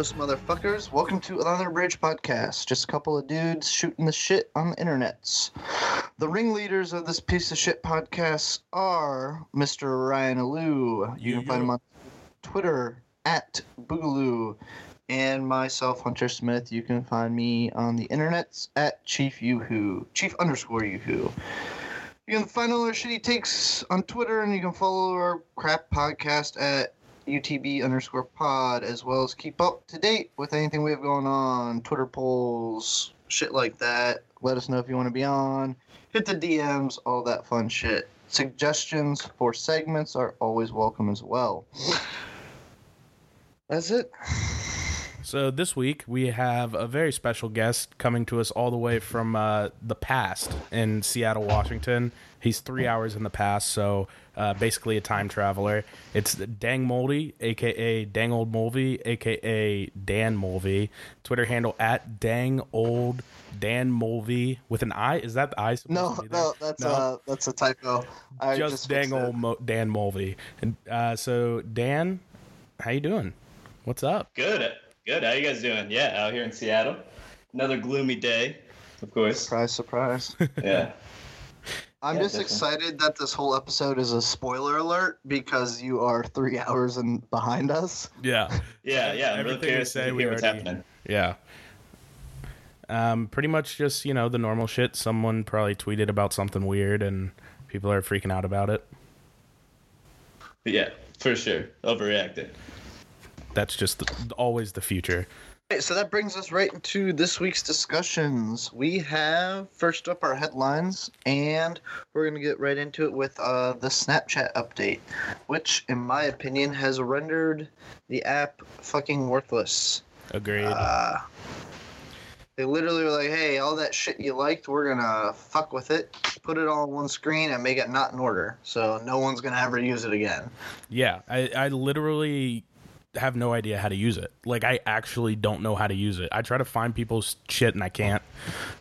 All right, what's up, you morose motherfuckers? Welcome to another Bridge podcast. Just a couple of dudes shooting the shit on the internets. The ringleaders of this piece of shit podcast are Mr. Ryan Alou. You can find him on Twitter at Boogaloo, and myself, Hunter Smith. You can find me on the internets at Chief Yoo-Hoo, Chief underscore Yoo-Hoo. You can find all our shitty takes on Twitter, and you can follow our crap podcast at UTB underscore pod, as well as keep up to date with anything we have going on, Twitter polls, shit like that. Let us know if you want to be on. Hit the DMs, all that fun shit. Suggestions for segments are always welcome as well. That's it. So this week we have a very special guest coming to us all the way from uh, the past in Seattle, Washington. He's three hours in the past, so uh, basically a time traveler. It's Dang Moldy, aka Dang Old Mulvey, aka Dan Mulvey. Twitter handle at Dang Old Dan Mulvey with an I. Is that the I? supposed No, to be there? no, that's uh that's a typo. I just, just Dang. Old Mo- Dan Mulvey. And uh, so Dan, how you doing? What's up? Good. Good. How you guys doing? Yeah, out here in Seattle. Another gloomy day, of course. Surprise, surprise. Yeah. I'm Yeah, just definitely. excited that this whole episode is a spoiler alert because you are three hours and behind us. Yeah. Yeah, yeah. I'm Everything really we curious to hear what's already- happening. Yeah. Um, pretty much just you know the normal shit. Someone probably tweeted about something weird, and people are freaking out about it. Yeah, for sure. overreacted. That's just the, always the future. Okay, so that brings us right into this week's discussions. We have first up our headlines, and we're going to get right into it with uh, the Snapchat update, which, in my opinion, has rendered the app fucking worthless. Agreed. Uh, they literally were like, hey, all that shit you liked, we're gonna fuck with it, put it all on one screen, and make it not in order. So no one's gonna ever use it again. yeah, I, I literally have no idea how to use it. Like I actually don't know how to use it. I try to find people's shit and I can't.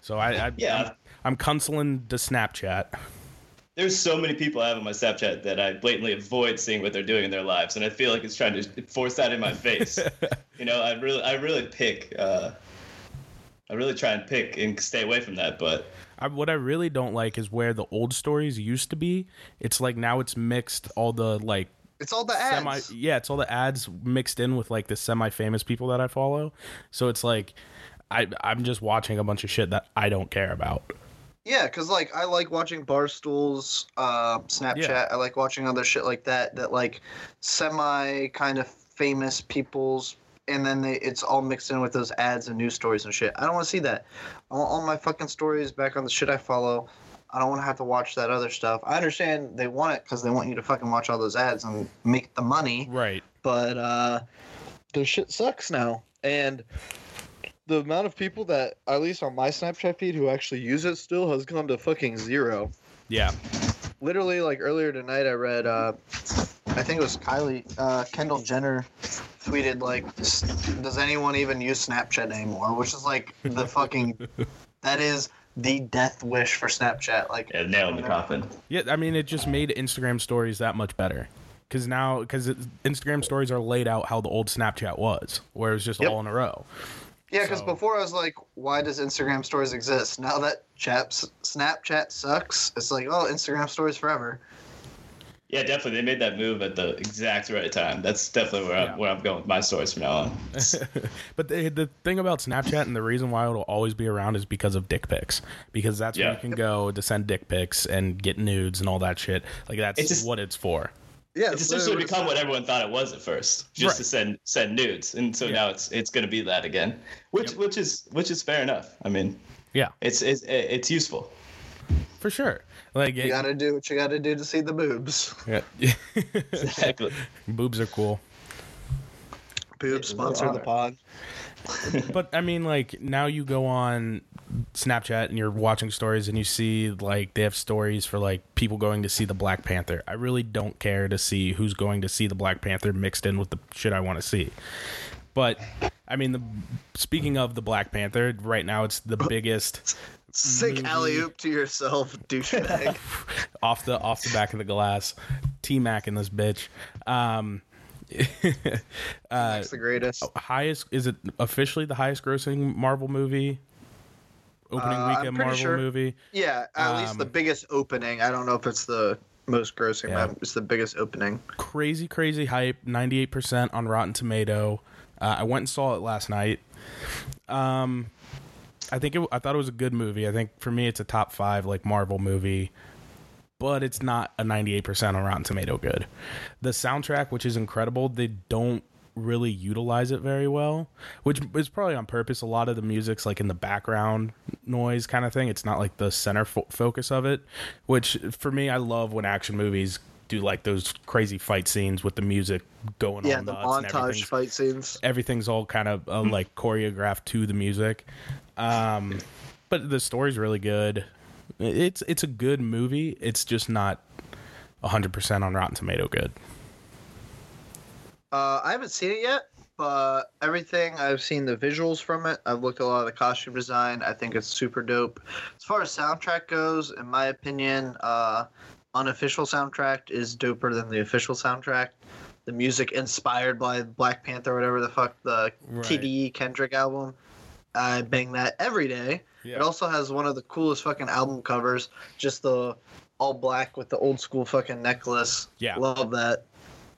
So I, I Yeah. I'm, I'm canceling the Snapchat. There's so many people I have on my Snapchat that I blatantly avoid seeing what they're doing in their lives, and I feel like it's trying to force that in my face. you know, I really, I really pick. Uh, I really try and pick and stay away from that, but I, what I really don't like is where the old stories used to be. It's like now it's mixed all the like It's all the ads. semi yeah it's all the ads mixed in with like the semi-famous people that i follow so it's like i i'm just watching a bunch of shit that i don't care about Yeah, because like I like watching Barstool's uh, Snapchat. Yeah. I like watching other shit like that. That like semi kind of famous people's, and then they it's all mixed in with those ads and news stories and shit. I don't want to see that. I want all my fucking stories back on the shit I follow. I don't want to have to watch that other stuff. I understand they want it because they want you to fucking watch all those ads and make the money. Right. But uh the shit sucks now. And the amount of people that at least on my snapchat feed who actually use it still has gone to fucking zero. Yeah. Literally like earlier tonight i read uh i think it was kylie uh kendall jenner tweeted like does anyone even use snapchat anymore? Which is like the fucking that is the death wish for snapchat like yeah, nail in the coffin. yeah i mean it just made instagram stories that much better because now because instagram stories are laid out how the old snapchat was where it was just Yep. all in a row Yeah, because So- before I was like, why does Instagram stories exist? Now that chaps, Snapchat sucks, it's like, oh, Instagram stories forever. Yeah, definitely. They made that move at the exact right time. That's definitely where, Yeah. I'm, where I'm going with my stories from now on. but the, the thing about snapchat and the reason why it'll always be around is because of dick pics because that's where you can go to send dick pics and get nudes and all that shit like that's It's just- what it's for Yeah, It's essentially become what everyone thought it was at first, just Right. to send send nudes, and so Yeah. now it's it's going to be that again, which which is which is fair enough. I mean, yeah it's it's it's useful. For sure like You gotta do what you gotta do to see the boobs. yeah. Exactly. boobs are cool Boobs sponsor the pod. but I mean, like now you go on Snapchat and you're watching stories and you see like they have stories for like people going to see the Black Panther. I really don't care to see who's going to see the Black Panther mixed in with the shit I want to see. But I mean, the speaking of the Black Panther, right now it's the biggest Sick alley oop to yourself, douchebag. off the off the back of the glass. T Mac in this bitch. Um, uh, That's the greatest. highest is it officially the highest grossing Marvel movie? Opening Uh, weekend Marvel sure. movie. Yeah, at least the Um, biggest opening. I don't know if it's the most grossing, Yeah. but it's the biggest opening. Crazy, crazy hype. Ninety eight percent on Rotten Tomato. Uh, I went and saw it last night. Um, I think it, I thought it was a good movie. I think for me, it's a top five like Marvel movie, but it's not a ninety eight percent on Rotten Tomato good. The soundtrack, which is incredible, they don't really utilize it very well, which is probably on purpose. A lot of the music's like in the background noise kind of thing. It's not like the center fo- focus of it, which for me, I love when action movies do like those crazy fight scenes with the music going Yeah, on Yeah, the montage fight scenes. everything's all kind of uh, like choreographed to the music. Um, but the story's really good. It's it's a good movie. It's just not 100% on Rotten Tomato good. Uh, I haven't seen it yet, but everything I've seen the visuals from it. I've looked at a lot of the costume design. I think it's super dope. As far as soundtrack goes, in my opinion, uh, unofficial soundtrack is doper than the official soundtrack. The music inspired by Black Panther, whatever the fuck the Right. TDE Kendrick album. I bang that every day. It also has one of the coolest fucking album covers, just the all black with the old school fucking necklace. Yeah. Love that.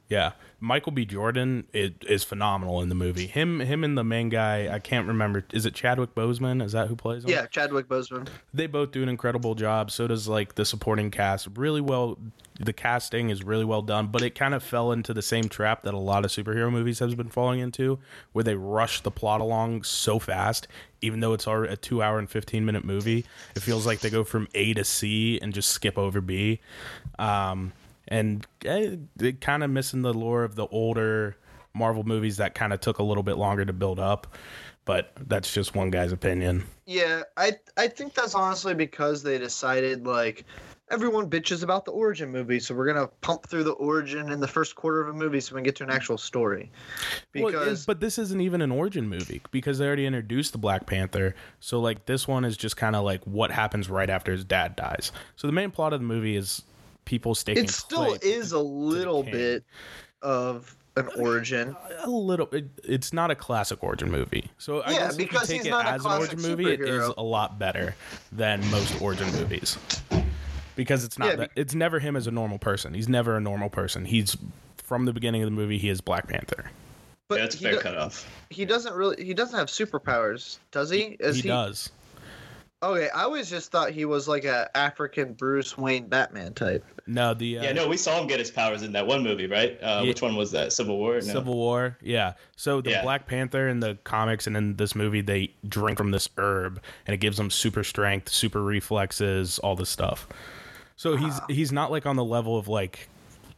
Yeah, Michael B. Jordan is, is phenomenal in the movie. Him, him, and the main guy. I can't remember. Is it Chadwick Boseman? Is that who plays him? Yeah, Chadwick Boseman. they both do an incredible job. So does like the supporting cast. Really well, the casting is really well done. But it kind of fell into the same trap that a lot of superhero movies has been falling into, where they rush the plot along so fast. Even though it's already a two-hour and fifteen-minute movie, it feels like they go from A to C and just skip over B. Um, and eh, kind of missing the lore of the older Marvel movies that kind of took a little bit longer to build up. But that's just one guy's opinion. Yeah, I I think that's honestly because they decided like everyone bitches about the origin movie, so we're gonna pump through the origin in the first quarter of a movie so we can get to an actual story. Well, Because but this isn't even an origin movie because they already introduced the Black Panther. So like this one is just kind of like what happens right after his dad dies. So the main plot of the movie is people staking it still claim- is a little bit of an origin. a little. It, it's not a classic origin movie. So I Yeah, guess if you because take he's it not a as an classic origin movie, it is a lot better than most origin movies. Because it's not Yeah, that it's never him as a normal person. He's never a normal person. He's from the beginning of the movie. He is Black Panther. But yeah, it's a he, fair do- cutoff. he doesn't really he doesn't have superpowers, does he? Is he, does. Okay, I always just thought he was like a African Bruce Wayne Batman type. No, the uh, Yeah, no, we saw him get his powers in that one movie, right? Uh, Yeah. Which one was that? Civil War? No. Civil War, yeah. So the Yeah. Black Panther in the comics and in this movie, they drink from this herb, and it gives them super strength, super reflexes, all this stuff. So he's he's not like on the level of like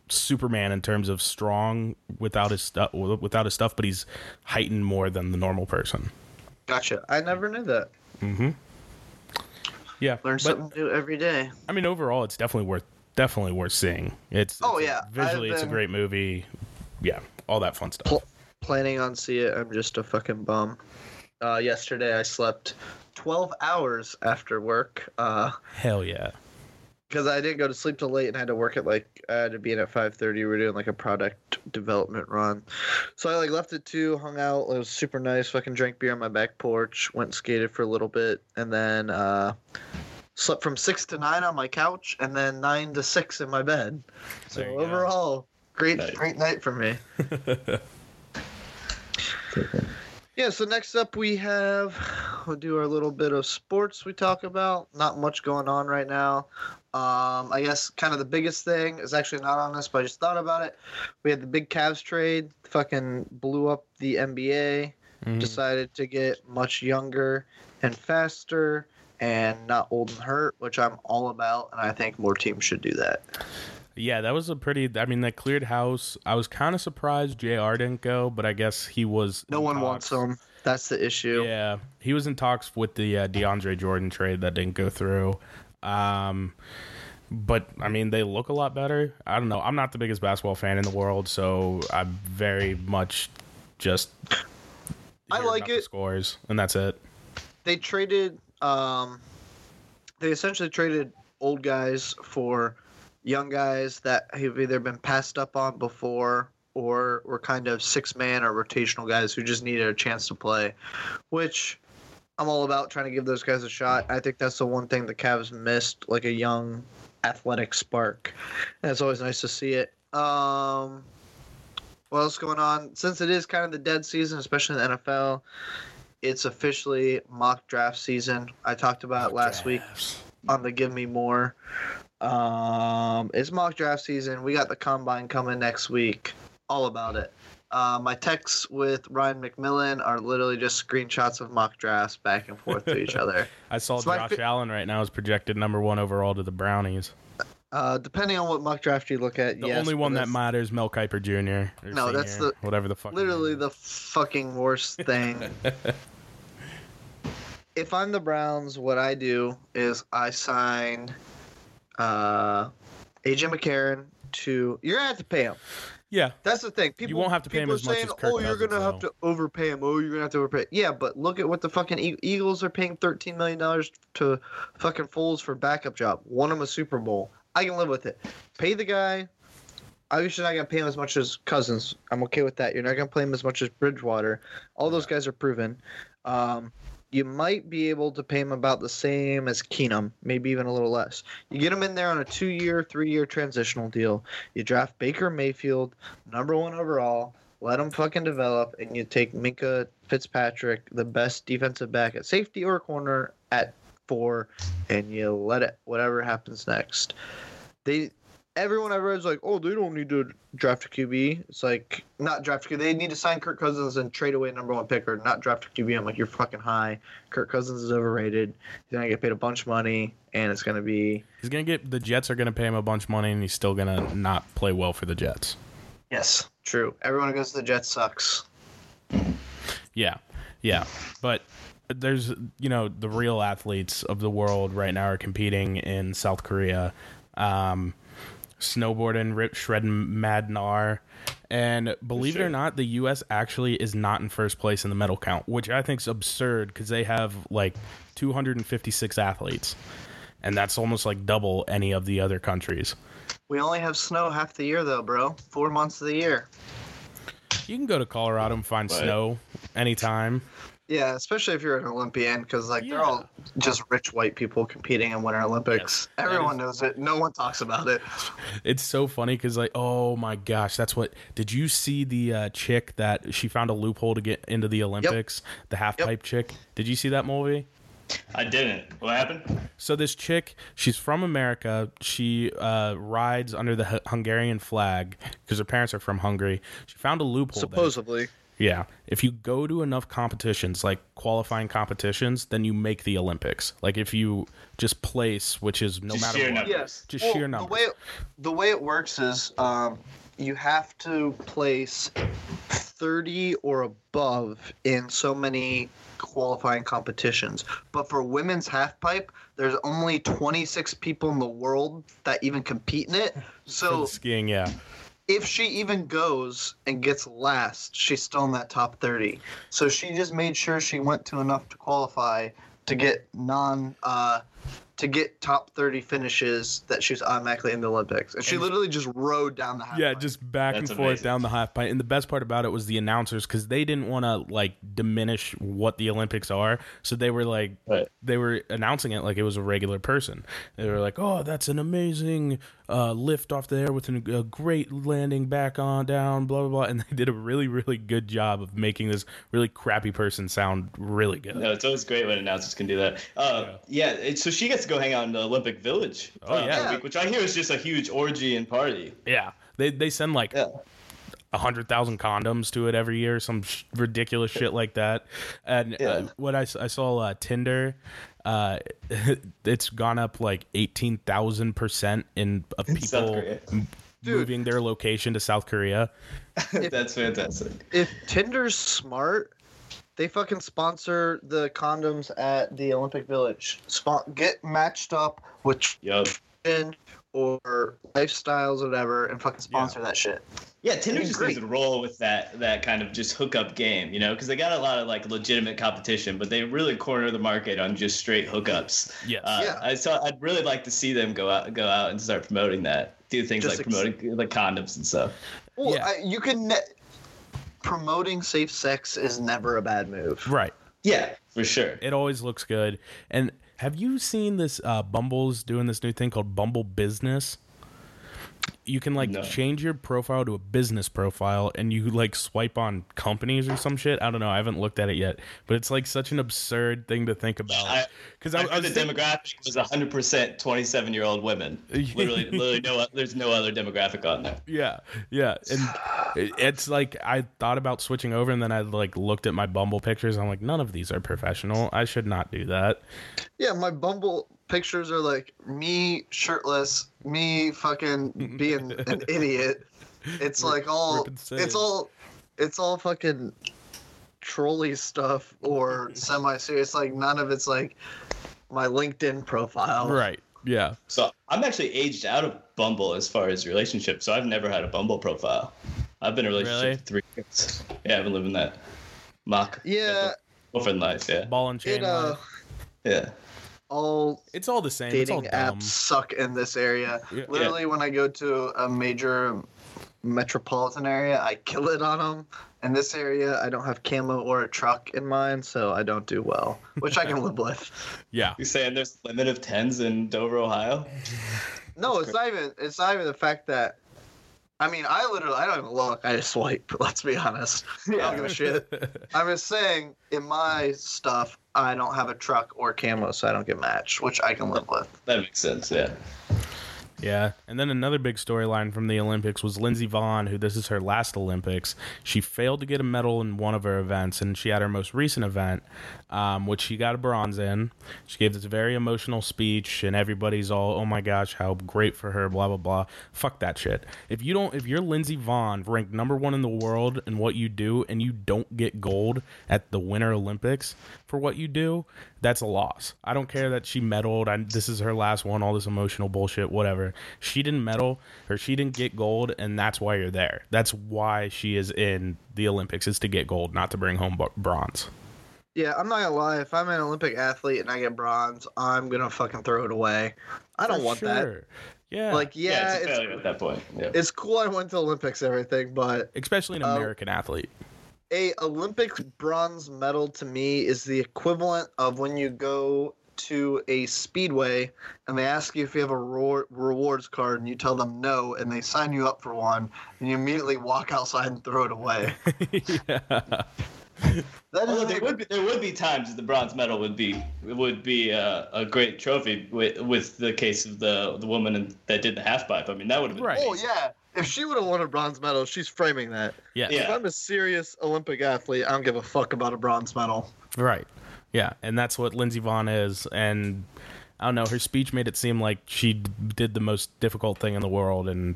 Superman in terms of strong without his stuff without his stuff, but he's heightened more than the normal person. Gotcha. I never knew that. Yeah, Learn but, something new every day. I mean, overall, it's definitely worth definitely worth seeing. It's Oh, it's- yeah. visually, I've it's a great movie. Yeah, all that fun stuff. Pl- planning on see it. I'm just a fucking bum. Uh, yesterday I slept 12 hours after work because Hell yeah. I didn't go to sleep till late and I had to work at like I had to be in at 5:30. We were doing like a product development run, so I like left at two, hung out. It was super nice. Fucking drank beer on my back porch. Went skated for a little bit, and then uh, slept from six to nine on my couch, and then nine to six in my bed. So you go. overall, great Nice. great night for me. Yeah, so next up we have we'll do our little bit of sports we talk about. Not much going on right now. Um, I guess kind of the biggest thing is actually not on this, but I just thought about it. We had the big Cavs trade, fucking blew up the NBA, Mhm. decided to get much younger and faster and not old and hurt, which I'm all about, and I think more teams should do that. Yeah, that was a pretty. I mean, that cleared house. I was kind of surprised Jr. didn't go, but I guess he was. No one talks. wants him. That's the issue. Yeah, he was in talks with the uh, DeAndre Jordan trade that didn't go through. Um, but I mean, they look a lot better. I don't know. I'm not the biggest basketball fan in the world, so I'm very much just. I like it. scores, and that's it. they traded um they essentially traded old guys for young guys that have either been passed up on before or were kind of six man or rotational guys who just needed a chance to play, which I'm all about trying to give those guys a shot. I think that's the one thing the Cavs missed, like a young athletic spark. And it's always nice to see it. Um, what else going on? Since it is kind of the dead season, especially in the NFL, it's officially mock draft season. I talked about it last week on the Give Me More. Um, it's mock draft season. We got the combine coming next week. All about it. Uh, my texts with Ryan McMillan are literally just screenshots of mock drafts back and forth to each other. I saw my Josh fi- Allen right now is projected number one overall to the Brownies. Uh, depending on what mock draft you look at, The yes, only one that matters, Mel Kiper Jr. No, that's the- whatever the fuck. literally the fucking worst thing. if I'm the Browns, what I do is I sign uh, AJ McCarron to. You're gonna have to pay him. yeah. That's the thing. People you won't have to pay him as much saying, as Kirk Oh, you're gonna have though." to overpay him. Oh, you're gonna have to overpay. Yeah, but look at what the fucking Eagles are paying 13 million dollars to fucking Foles for backup job. Won him a Super Bowl. I can live with it. Pay the guy. Obviously, not gonna pay him as much as Cousins. I'm okay with that. You're not gonna pay him as much as Bridgewater. All those guys are proven. Um, you might be able to pay him about the same as Keenum, maybe even a little less. You get him in there on a two-year, three-year transitional deal. You draft Baker Mayfield, number one overall. Let him fucking develop, and you take Minkah Fitzpatrick, the best defensive back at safety or corner at four, and you let it whatever happens next. They everyone I've read is like, oh, they don't need to draft a QB. It's like not draft a QB. They need to sign Kirk Cousins and trade away number one picker, not draft a QB. I'm like, you're fucking high. Kirk Cousins is overrated. He's gonna get paid a bunch of money, and it's gonna be He's gonna get the Jets are gonna pay him a bunch of money, and he's still gonna not play well for the Jets. yes, true. Everyone who goes to the Jets sucks. Yeah, yeah, but there's you know the real athletes of the world right now are competing in South Korea, um, snowboarding, rip shredding, Madnar, and believe it or not, the U.S. actually is not in first place in the medal count, which I think is absurd because they have like 256 athletes, and that's almost like double any of the other countries. We only have snow half the year, though, bro. Four months of the year. You can go to Colorado and find Right. snow anytime. Yeah, especially if you're an Olympian, because like they're all just rich white people competing in Winter Olympics. Yes, Everyone is- knows it. No one talks about it. It's so funny because, like, oh my gosh, that's what. Did you see the uh, chick that she found a loophole to get into the Olympics? The half Yep. pipe chick. Did you see that movie? I didn't. What happened? So this chick, she's from America. She uh, rides under the Hu- Hungarian flag because her parents are from Hungary. She found a loophole. there. Supposedly. Yeah. If you go to enough competitions, like qualifying competitions, then you make the Olympics. Like if you just place, which is no Just matter sheer what. Yes. Just Well, sheer The numbers. way the way it works is um, you have to place thirty or above in so many qualifying competitions. But for women's half pipe, there's only twenty six people in the world that even compete in it. So the skiing, yeah. If she even goes and gets last, she's still in that top 30. So she just made sure she went to enough to qualify to get non uh to get top 30 finishes that she was automatically in the Olympics. And she literally just rode down the half Yeah, pipe. just back That's and forth amazing. down the half pipe. And the best part about it was the announcers because they didn't want to like diminish what the Olympics are, so they were like Right. they were announcing it like it was a regular person. They were like, "Oh, that's an amazing uh, lift off there with an, a great landing back on down, blah blah blah." And they did a really really good job of making this really crappy person sound really good. No, it's always great when announcers can do that. Uh, yeah, it, so she gets to go hang out in the Olympic Village Oh, uh, yeah. week, which I hear is just a huge orgy and party. Yeah, they they send like Yeah. a hundred thousand condoms to it every year, some sh- ridiculous shit like that. And uh, Yeah. what I, I saw uh, Tinder, uh, it's gone up like eighteen thousand percent in of people Korea. m- moving their location to South Korea. That's fantastic. if Tinder's smart, they fucking sponsor the condoms at the Olympic Village. Spon- get matched up with Yup. Children or lifestyles, or whatever, and fucking sponsor that shit. Yeah, Tinder just great. needs to roll with that that kind of just hookup game, you know, because they got a lot of like legitimate competition, but they really corner the market on just straight hookups. Yes. Uh, Yeah. I saw. I'd really like to see them go out, go out and start promoting that. Do things Just like ex- promoting like condoms and stuff. Well, Yeah. I, you can. Ne- promoting safe sex is never a bad move. right. Yeah, for sure. It always looks good. And have you seen this? Uh, Bumble's doing this new thing called Bumble Business. You can like No. change your profile to a business profile, and you like swipe on companies or some shit. I don't know. I haven't looked at it yet, but it's like such an absurd thing to think about. Because I, I, I heard was the think- demographic was 100% 27 year old women. Literally, literally no. There's no other demographic on there. Yeah, yeah, and it's like I thought about switching over, and then I like looked at my Bumble pictures. I'm like, none of these are professional. I should not do that. Yeah, my Bumble pictures are like me shirtless, me fucking being an idiot. It's like all it's all it's all fucking trolley stuff or semi serious. Like none of it's like my LinkedIn profile. Right? Yeah. So I'm actually aged out of Bumble as far as relationships. So I've never had a Bumble profile. I've been in a relationship Really? for three years. Yeah, I've been living that mock Yeah, girlfriend life. Yeah, Ball and chain. it uh life. yeah. All It's all the same. It's all dating apps suck in this area. Yeah. Literally, when I go to a major metropolitan area, I kill it on them. In this area, I don't have camo or a truck in mine, so I don't do well, which I can live with. Yeah. You saying there's a limit of tens in Dover, Ohio? No, it's not even. It's not even the fact that. I mean, I literally, I don't even look. I just swipe. Let's be honest. Yeah. I don't give a shit. I'm just saying, in my stuff, I don't have a truck or camo, so I don't get matched, which I can live with. That makes sense. Yeah. Yeah, and then another big storyline from the Olympics was Lindsey Vonn, who this is her last Olympics. She failed to get a medal in one of her events, and she had her most recent event, um, which she got a bronze in. She gave this very emotional speech, and everybody's all, "Oh my gosh, how great for her!" Blah blah blah. Fuck that shit. If you don't, if you're Lindsey Vonn, ranked number one in the world in what you do, and you don't get gold at the Winter Olympics for what you do, that's a loss. I don't care that she medaled. I, this is her last one. All this emotional bullshit, whatever. She didn't medal or she didn't get gold, and that's why you're there. That's why she is in the Olympics is to get gold, not to bring home bronze. Yeah, I'm not gonna lie. If I'm an Olympic athlete and I get bronze, I'm gonna fucking throw it away. I don't For want that. sure. Yeah, Like, yeah, it's a it's, failure at that point. Yeah. it's cool. I went to Olympics, and everything, but especially an uh, American athlete. A Olympic bronze medal to me is the equivalent of when you go to a speedway and they ask you if you have a reward, rewards card and you tell them no and they sign you up for one and you immediately walk outside and throw it away. yeah. That Although there would be there would be times that the bronze medal would be would be uh, a great trophy with with the case of the the woman in, that did the half pipe. I mean that would have been Right. Oh yeah. If she would have won a bronze medal, she's framing that. Yes. Yeah. If I'm a serious Olympic athlete, I don't give a fuck about a bronze medal. Right. Yeah, and that's what Lindsey Vonn is. And I don't know, her speech made it seem like she d- did the most difficult thing in the world. And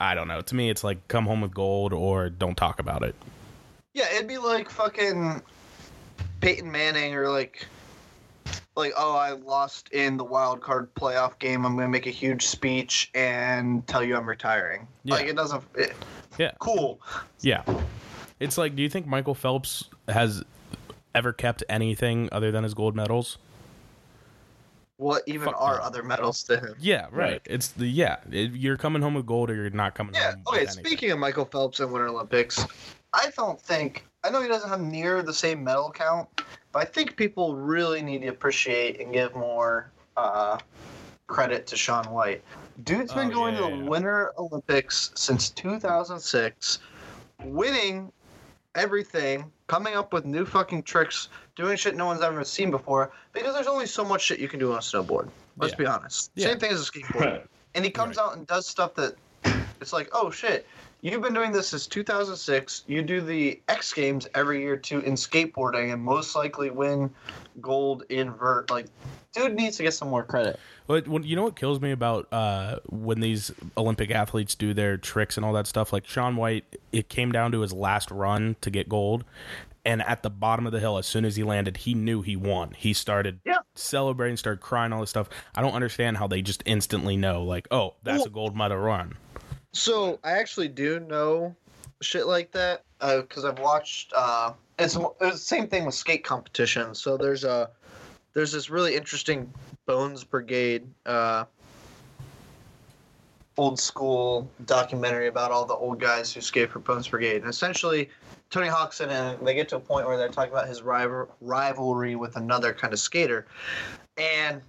I don't know. To me, it's like come home with gold or don't talk about it. Yeah, it'd be like fucking Peyton Manning or like like oh I lost in the wild card playoff game. I'm gonna make a huge speech and tell you I'm retiring. Yeah. Like it doesn't. It, Yeah. cool. Yeah. It's like, do you think Michael Phelps has ever kept anything other than his gold medals? What even Fuck are no. other medals to him? Yeah, right. Right. It's the yeah. It, you're coming home with gold or you're not coming Yeah. home. Okay. with. Speaking of Michael Phelps and Winter Olympics, I don't think I know he doesn't have near the same medal count, but I think people really need to appreciate and give more uh, credit to Shaun White. Dude's been Oh, going yeah, to the yeah. Winter Olympics since 2006, winning everything, coming up with new fucking tricks, doing shit no one's ever seen before. Because there's only so much shit you can do on a snowboard. Let's Yeah. be honest. Same thing as a skateboard and he comes Right. out and does stuff that it's like, oh shit, you've been doing this since 2006. You do the X Games every year too in skateboarding, and most likely win gold in vert. Like, dude needs to get some more credit. But when, you know what kills me about uh, when these Olympic athletes do their tricks and all that stuff? Like Shaun White, it came down to his last run to get gold. And at the bottom of the hill, as soon as he landed, he knew he won. He started Yeah. celebrating, started crying, all this stuff. I don't understand how they just instantly know, like, oh, that's Well- a gold medal run. So I actually do know shit like that because I've watched. Uh, it's, it's the same thing with skate competitions. So there's a there's this really interesting Bones Brigade uh, old school documentary about all the old guys who skate for Bones Brigade, and essentially. Tony Hawk's in and they get to a point where they're talking about his rival, rivalry with another kind of skater. And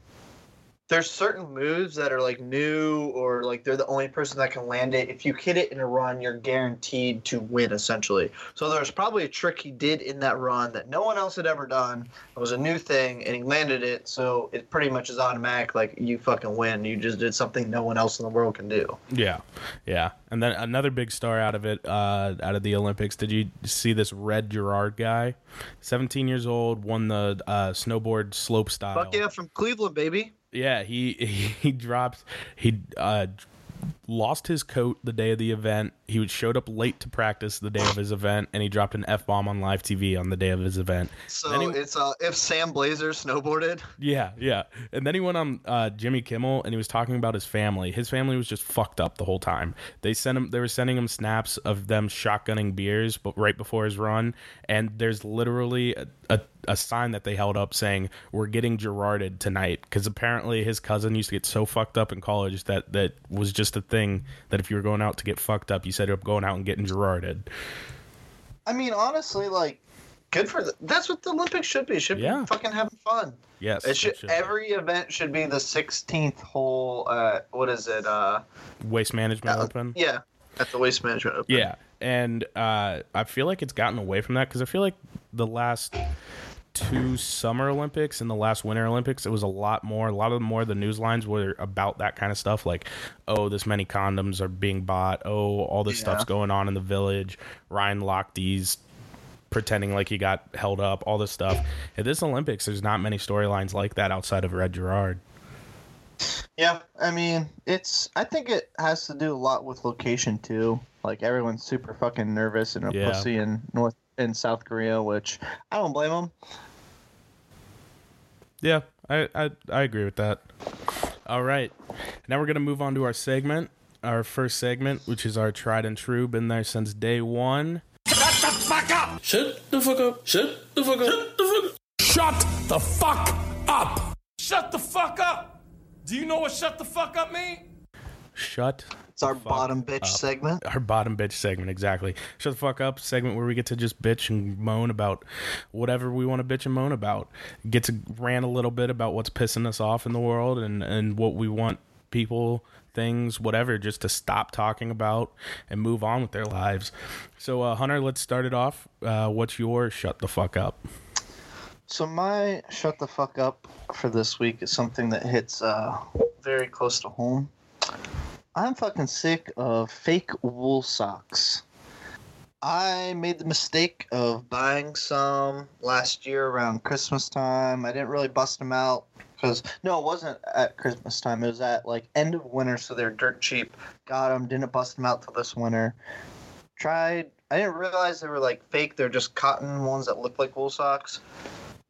there's certain moves that are like new or like they're the only person that can land it. If you hit it in a run, you're guaranteed to win essentially. So there's probably a trick he did in that run that no one else had ever done. It was a new thing and he landed it, so it pretty much is automatic like you fucking win. You just did something no one else in the world can do. Yeah, yeah. And then another big star out of it, uh, out of the Olympics. Did you see this Red Gerard guy? 17 years old, won the uh, snowboard slope style. Fuck yeah, from Cleveland, baby. Yeah, he he, he dropped he uh lost his coat the day of the event. He showed up late to practice the day of his event and he dropped an F bomb on live TV on the day of his event. So he- it's uh if Sam Blazer snowboarded. Yeah, yeah. And then he went on uh, Jimmy Kimmel and he was talking about his family. His family was just fucked up the whole time. They sent him. They were sending him snaps of them shotgunning beers, but right before his run. And there's literally a, a, a sign that they held up saying, "We're getting Gerarded tonight," because apparently his cousin used to get so fucked up in college that that was just a thing that if you were going out to get fucked up, you said up going out and getting Gerarded. I mean, honestly, like, good for the, that's what the Olympics should be. It should Yeah. be fucking having fun. Yes, It should, should be. every event should be the 16th hole. Uh, what is it? Uh, waste management uh, open. Yeah, at the Waste Management Open. Yeah, and uh, I feel like it's gotten away from that because I feel like the last two Summer Olympics and the last Winter Olympics, it was a lot more. A lot of the more the news lines were about that kind of stuff, like, oh, this many condoms are being bought. Oh, all this Yeah. stuff's going on in the village. Ryan Lochte's pretending like he got held up. All this stuff. At this Olympics, there's not many storylines like that outside of Red Gerard. Yeah, I mean, it's. I think it has to do a lot with location too. Like everyone's super fucking nervous and a Yeah. pussy in North in South Korea, which I don't blame them. Yeah, I, I I agree with that. All right, now we're gonna move on to our segment, our first segment, which is our tried and true, been there since day one. Shut the fuck up! Shut the fuck up! Shut the fuck up! Shut the fuck up! Shut the fuck up! Do you know what shut the fuck up mean? Shut It's our bottom bitch segment. our bottom bitch segment exactly. Shut the fuck up segment where we get to just bitch and moan about whatever we want to bitch and moan about. Get to rant a little bit about what's pissing us off in the world and and what we want people, things, whatever, just to stop talking about and move on with their lives. So, uh, Hunter, let's start it off. Uh, what's your shut the fuck up? So my shut the fuck up for this week is something that hits uh, very close to home. I'm fucking sick of fake wool socks. I made the mistake of buying some last year around Christmas time. I didn't really bust them out because no, it wasn't at Christmas time. It was at like end of winter, so they're dirt cheap. Got them, didn't bust them out till this winter. Tried. I didn't realize they were like fake. They're just cotton ones that look like wool socks.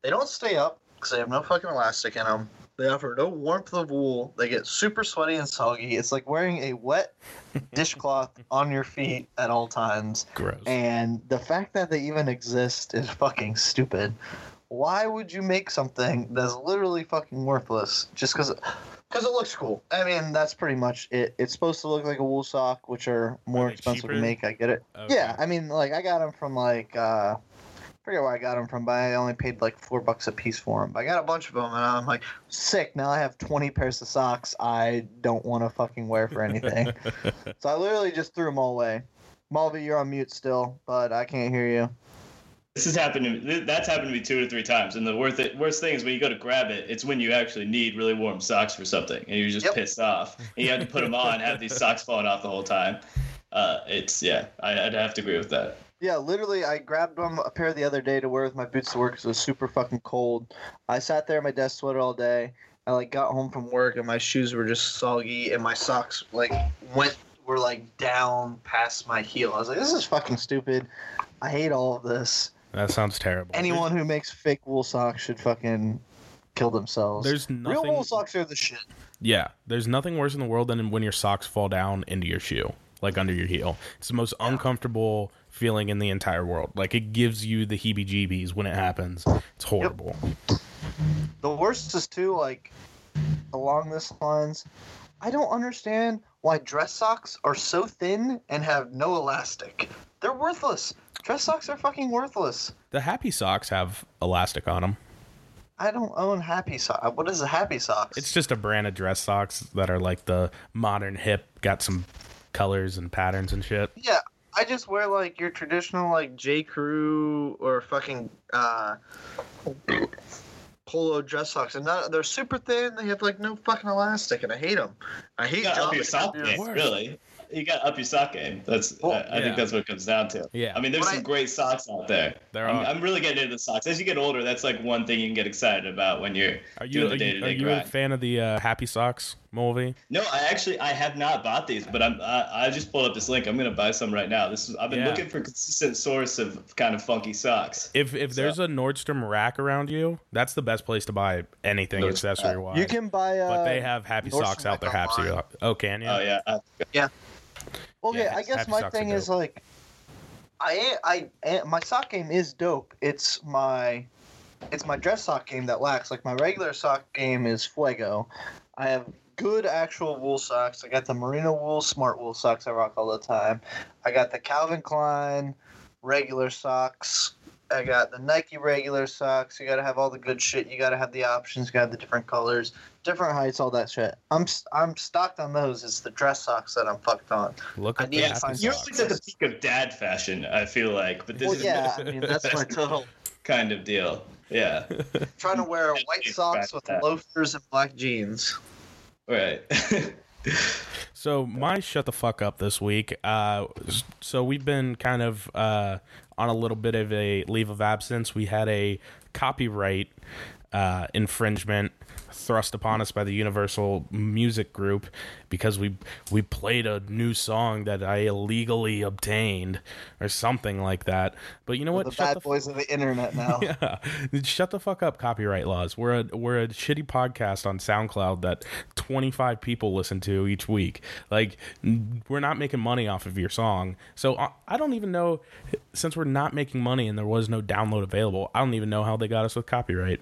They don't stay up because they have no fucking elastic in them. They offer no warmth of wool. They get super sweaty and soggy. It's like wearing a wet dishcloth on your feet at all times. Gross. And the fact that they even exist is fucking stupid. Why would you make something that's literally fucking worthless just because because it looks cool? I mean, that's pretty much it. It's supposed to look like a wool sock, which are more they expensive cheaper? to make. I get it. Okay. Yeah, I mean, like I got them from like uh, forget where I got them from, but I only paid like four bucks a piece for them. But I got a bunch of them, and I'm like, sick. Now I have twenty pairs of socks I don't want to fucking wear for anything. so I literally just threw them all away. Mulvey, you're on mute still, but I can't hear you. This has happened to me. That's happened to me two or three times. And the worst, worst thing is when you go to grab it, it's when you actually need really warm socks for something, and you're just Yep. pissed off. And you have to put them on, have these socks falling off the whole time. Uh, it's yeah, I, I'd have to agree with that. Yeah, literally, I grabbed them a pair the other day to wear with my boots to work because it was super fucking cold. I sat there in my desk sweater all day. I like got home from work and my shoes were just soggy and my socks like went were like down past my heel. I was like, this is fucking stupid. I hate all of this. That sounds terrible. Anyone who makes fake wool socks should fucking kill themselves. There's real wool socks are the shit. Yeah, there's nothing worse in the world than when your socks fall down into your shoe, like under your heel. It's the most uncomfortable feeling in the entire world. Like it gives you the heebie-jeebies when it happens. It's horrible. The worst is too like along this lines. I don't understand why dress socks are so thin and have no elastic. They're worthless. Dress socks are fucking worthless. The happy socks have elastic on them. I don't own happy socks. What is a happy socks? It's just a brand of dress socks that are like the modern hip, got some colors and patterns and shit. yeah. I just wear like your traditional like J Crew or fucking uh, polo dress socks, and not, they're super thin. They have like no fucking elastic, and I hate them. I hate You got up your Java sock Junior. game, Worse. really. You got up your sock game. That's Well, I, I yeah. think that's what it comes down to. Yeah. I mean, there's What some I- great socks out there. There I'm, are. I'm really getting into the socks. As you get older, that's like one thing you can get excited about when you're Are doing you the are day you, to are you a fan of the uh, happy socks movie? No, I actually I have not bought these, but I'm I, I just pulled up this link. I'm gonna buy some right now. This is I've been Yeah. looking for a consistent source of kind of funky socks. If if there's a Nordstrom rack around you, that's the best place to buy anything Nordstrom accessory wise. You can buy. Uh, but they have happy Nordstrom socks out there. Happy. online. Oh, can you? Oh yeah, I, Okay, Yeah, I guess my thing is like, I I eh, my sock game is dope. It's my, it's my dress sock game that lacks. Like my regular sock game is Fuego. I have good actual wool socks. I got the Merino wool smart wool socks I rock all the time. I got the Calvin Klein regular socks. I got the Nike regular socks. You got to have all the good shit. You got to have the options. You got the different colors, different heights, all that shit. I'm s- I'm stocked on those. It's the dress socks that I'm fucked on. Look at need the to happy find you're socks. always at the peak of dad fashion. I feel like, but this Well, is yeah, I mean that's my total. kind of deal. Yeah, Trying to wear white socks with That. loafers and black jeans. right. So my shut the fuck up this week. Uh, so we've been kind of uh, on a little bit of a leave of absence. We had a copyright uh, infringement thrust upon us by the Universal Music Group because we we played a new song that I illegally obtained or something like that. But you know what? The Shut bad the f- boys of the internet now. yeah. Shut the fuck up, copyright laws. We're a we're a shitty podcast on SoundCloud that 25 people listen to each week. Like we're not making money off of your song. So I, I don't even know since we're not making money and there was no download available. I don't even know how they got us with copyright.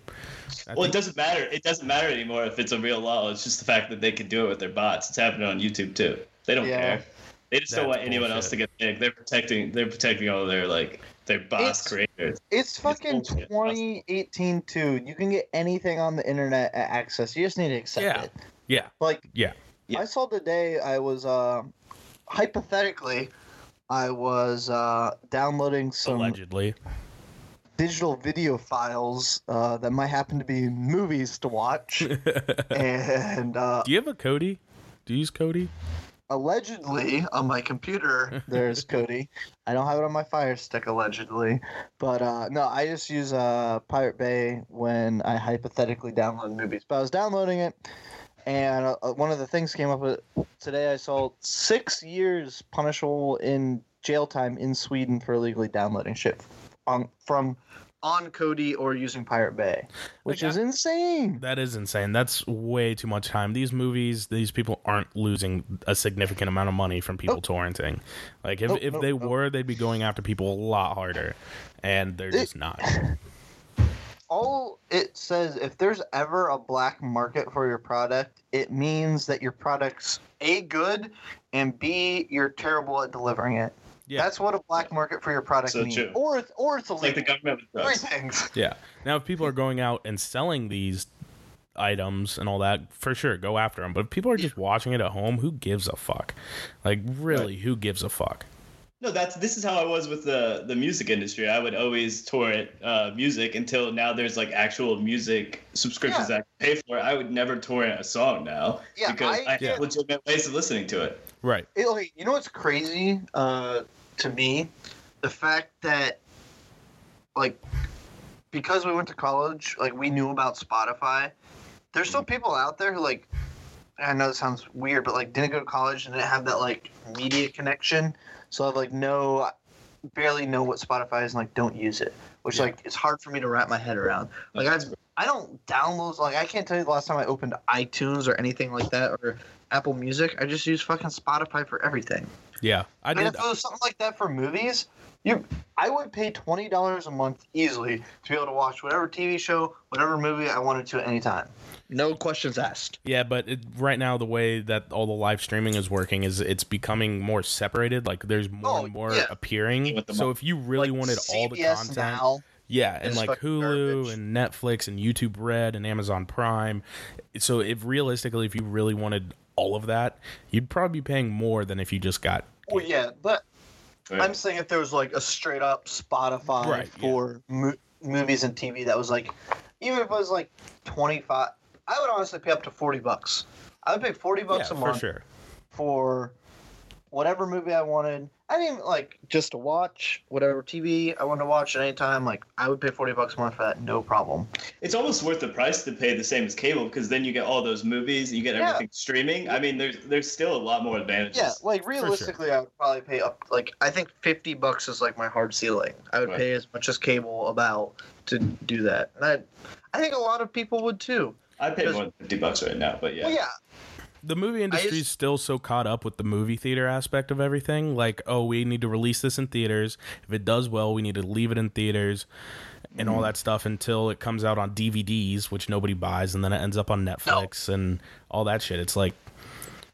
I well, it doesn't matter. It doesn't matter anymore if it's a real law. It's just the fact that they can do it with their bots. It's happening on YouTube too. They don't Yeah. care. They just don't That's want anyone else to get big. They're protecting. They're protecting all their like their boss It's- creators. It's fucking bullshit. 2018 too. You can get anything on the internet at access. You just need to accept Yeah. it. yeah. Like Yeah. Yeah. I saw today. I was uh, hypothetically, I was uh, downloading some Allegedly. digital video files uh, that might happen to be movies to watch, and uh, Do you have a Kodi? Do you use Kodi? allegedly on my computer there's Kodi. I don't have it on my Fire Stick allegedly, but uh, no, I just use uh, Pirate Bay when I hypothetically download movies. But I was downloading it, and uh, uh, one of the things came up with today. I saw six years punishable in jail time in Sweden for illegally downloading shit on from on Kodi or using Pirate Bay, which Like, is insane. That is insane. That's way too much time. These movies, these people aren't losing a significant amount of money from people oh. torrenting. Like if, Nope, if nope, they nope. were, they'd be going after people a lot harder, and they're just not. all it says if there's ever a black market for your product it means that your product's a good and b you're terrible at delivering it Yeah. that's what a black market for your product So means true. or it's or it's It's like the illegal government with three things Yeah. Now, if people are going out and selling these items and all that, for sure, go after them. But if people are just watching it at home, who gives a fuck? Like, really, who gives a fuck? No, that's this is how I was with the the music industry. I would always torrent uh, music until now. There's like actual music subscriptions Yeah. that I pay for. I would never torrent a song now Yeah, because I I, get- have legitimate ways of listening to it. Right. It- okay, you know what's crazy uh, to me? The fact that, like, because we went to college, like, we knew about Spotify. There's still people out there who, like, I know it sounds weird, but, like, didn't go to college and didn't have that, like, media connection. So, have, like, no barely know what Spotify is and like don't use it, which like it's hard for me to wrap my head around. Like I I don't download like I can't tell you the last time I opened iTunes or anything like that or Apple Music. I just use fucking Spotify for everything. Yeah, I I mean, did. if it was something like that for movies, you, I would pay twenty dollars a month easily to be able to watch whatever TV show, whatever movie I wanted to at any time. No questions asked. Yeah, but it, right now the way that all the live streaming is working is it's becoming more separated. Like there's more Oh, and more yeah. appearing. So if you really Like, wanted all the content, now. yeah, and like Hulu garbage. and Netflix and YouTube Red and Amazon Prime, so if realistically, if you really wanted all of that, you'd probably be paying more than if you just got. Well, yeah, but Right. I'm saying if there was like a straight up Spotify Right, yeah. for mo- movies and TV that was like, even if it was like twenty five, I would honestly pay up to forty bucks. I would pay forty Yeah, bucks a for month sure. for whatever movie I wanted. I didn't like just to watch whatever TV I wanted to watch at any time. Like I would pay forty bucks a month for that, no problem. It's almost worth the price to pay the same as cable because then you get all those movies, you get Yeah. everything streaming. I mean, there's there's still a lot more advantages. Yeah, like realistically, I would probably pay up. Like I think fifty bucks is like my hard ceiling. I would Right. pay as much as cable about to do that, and I, I think a lot of people would too. I'd pay more than fifty bucks right now, but yeah. Well, yeah, The movie industry is still so caught up with the movie theater aspect of everything. Like, oh, we need to release this in theaters. If it does well, we need to leave it in theaters and all that stuff until it comes out on DVDs, which nobody buys, and then it ends up on Netflix and all that shit. It's like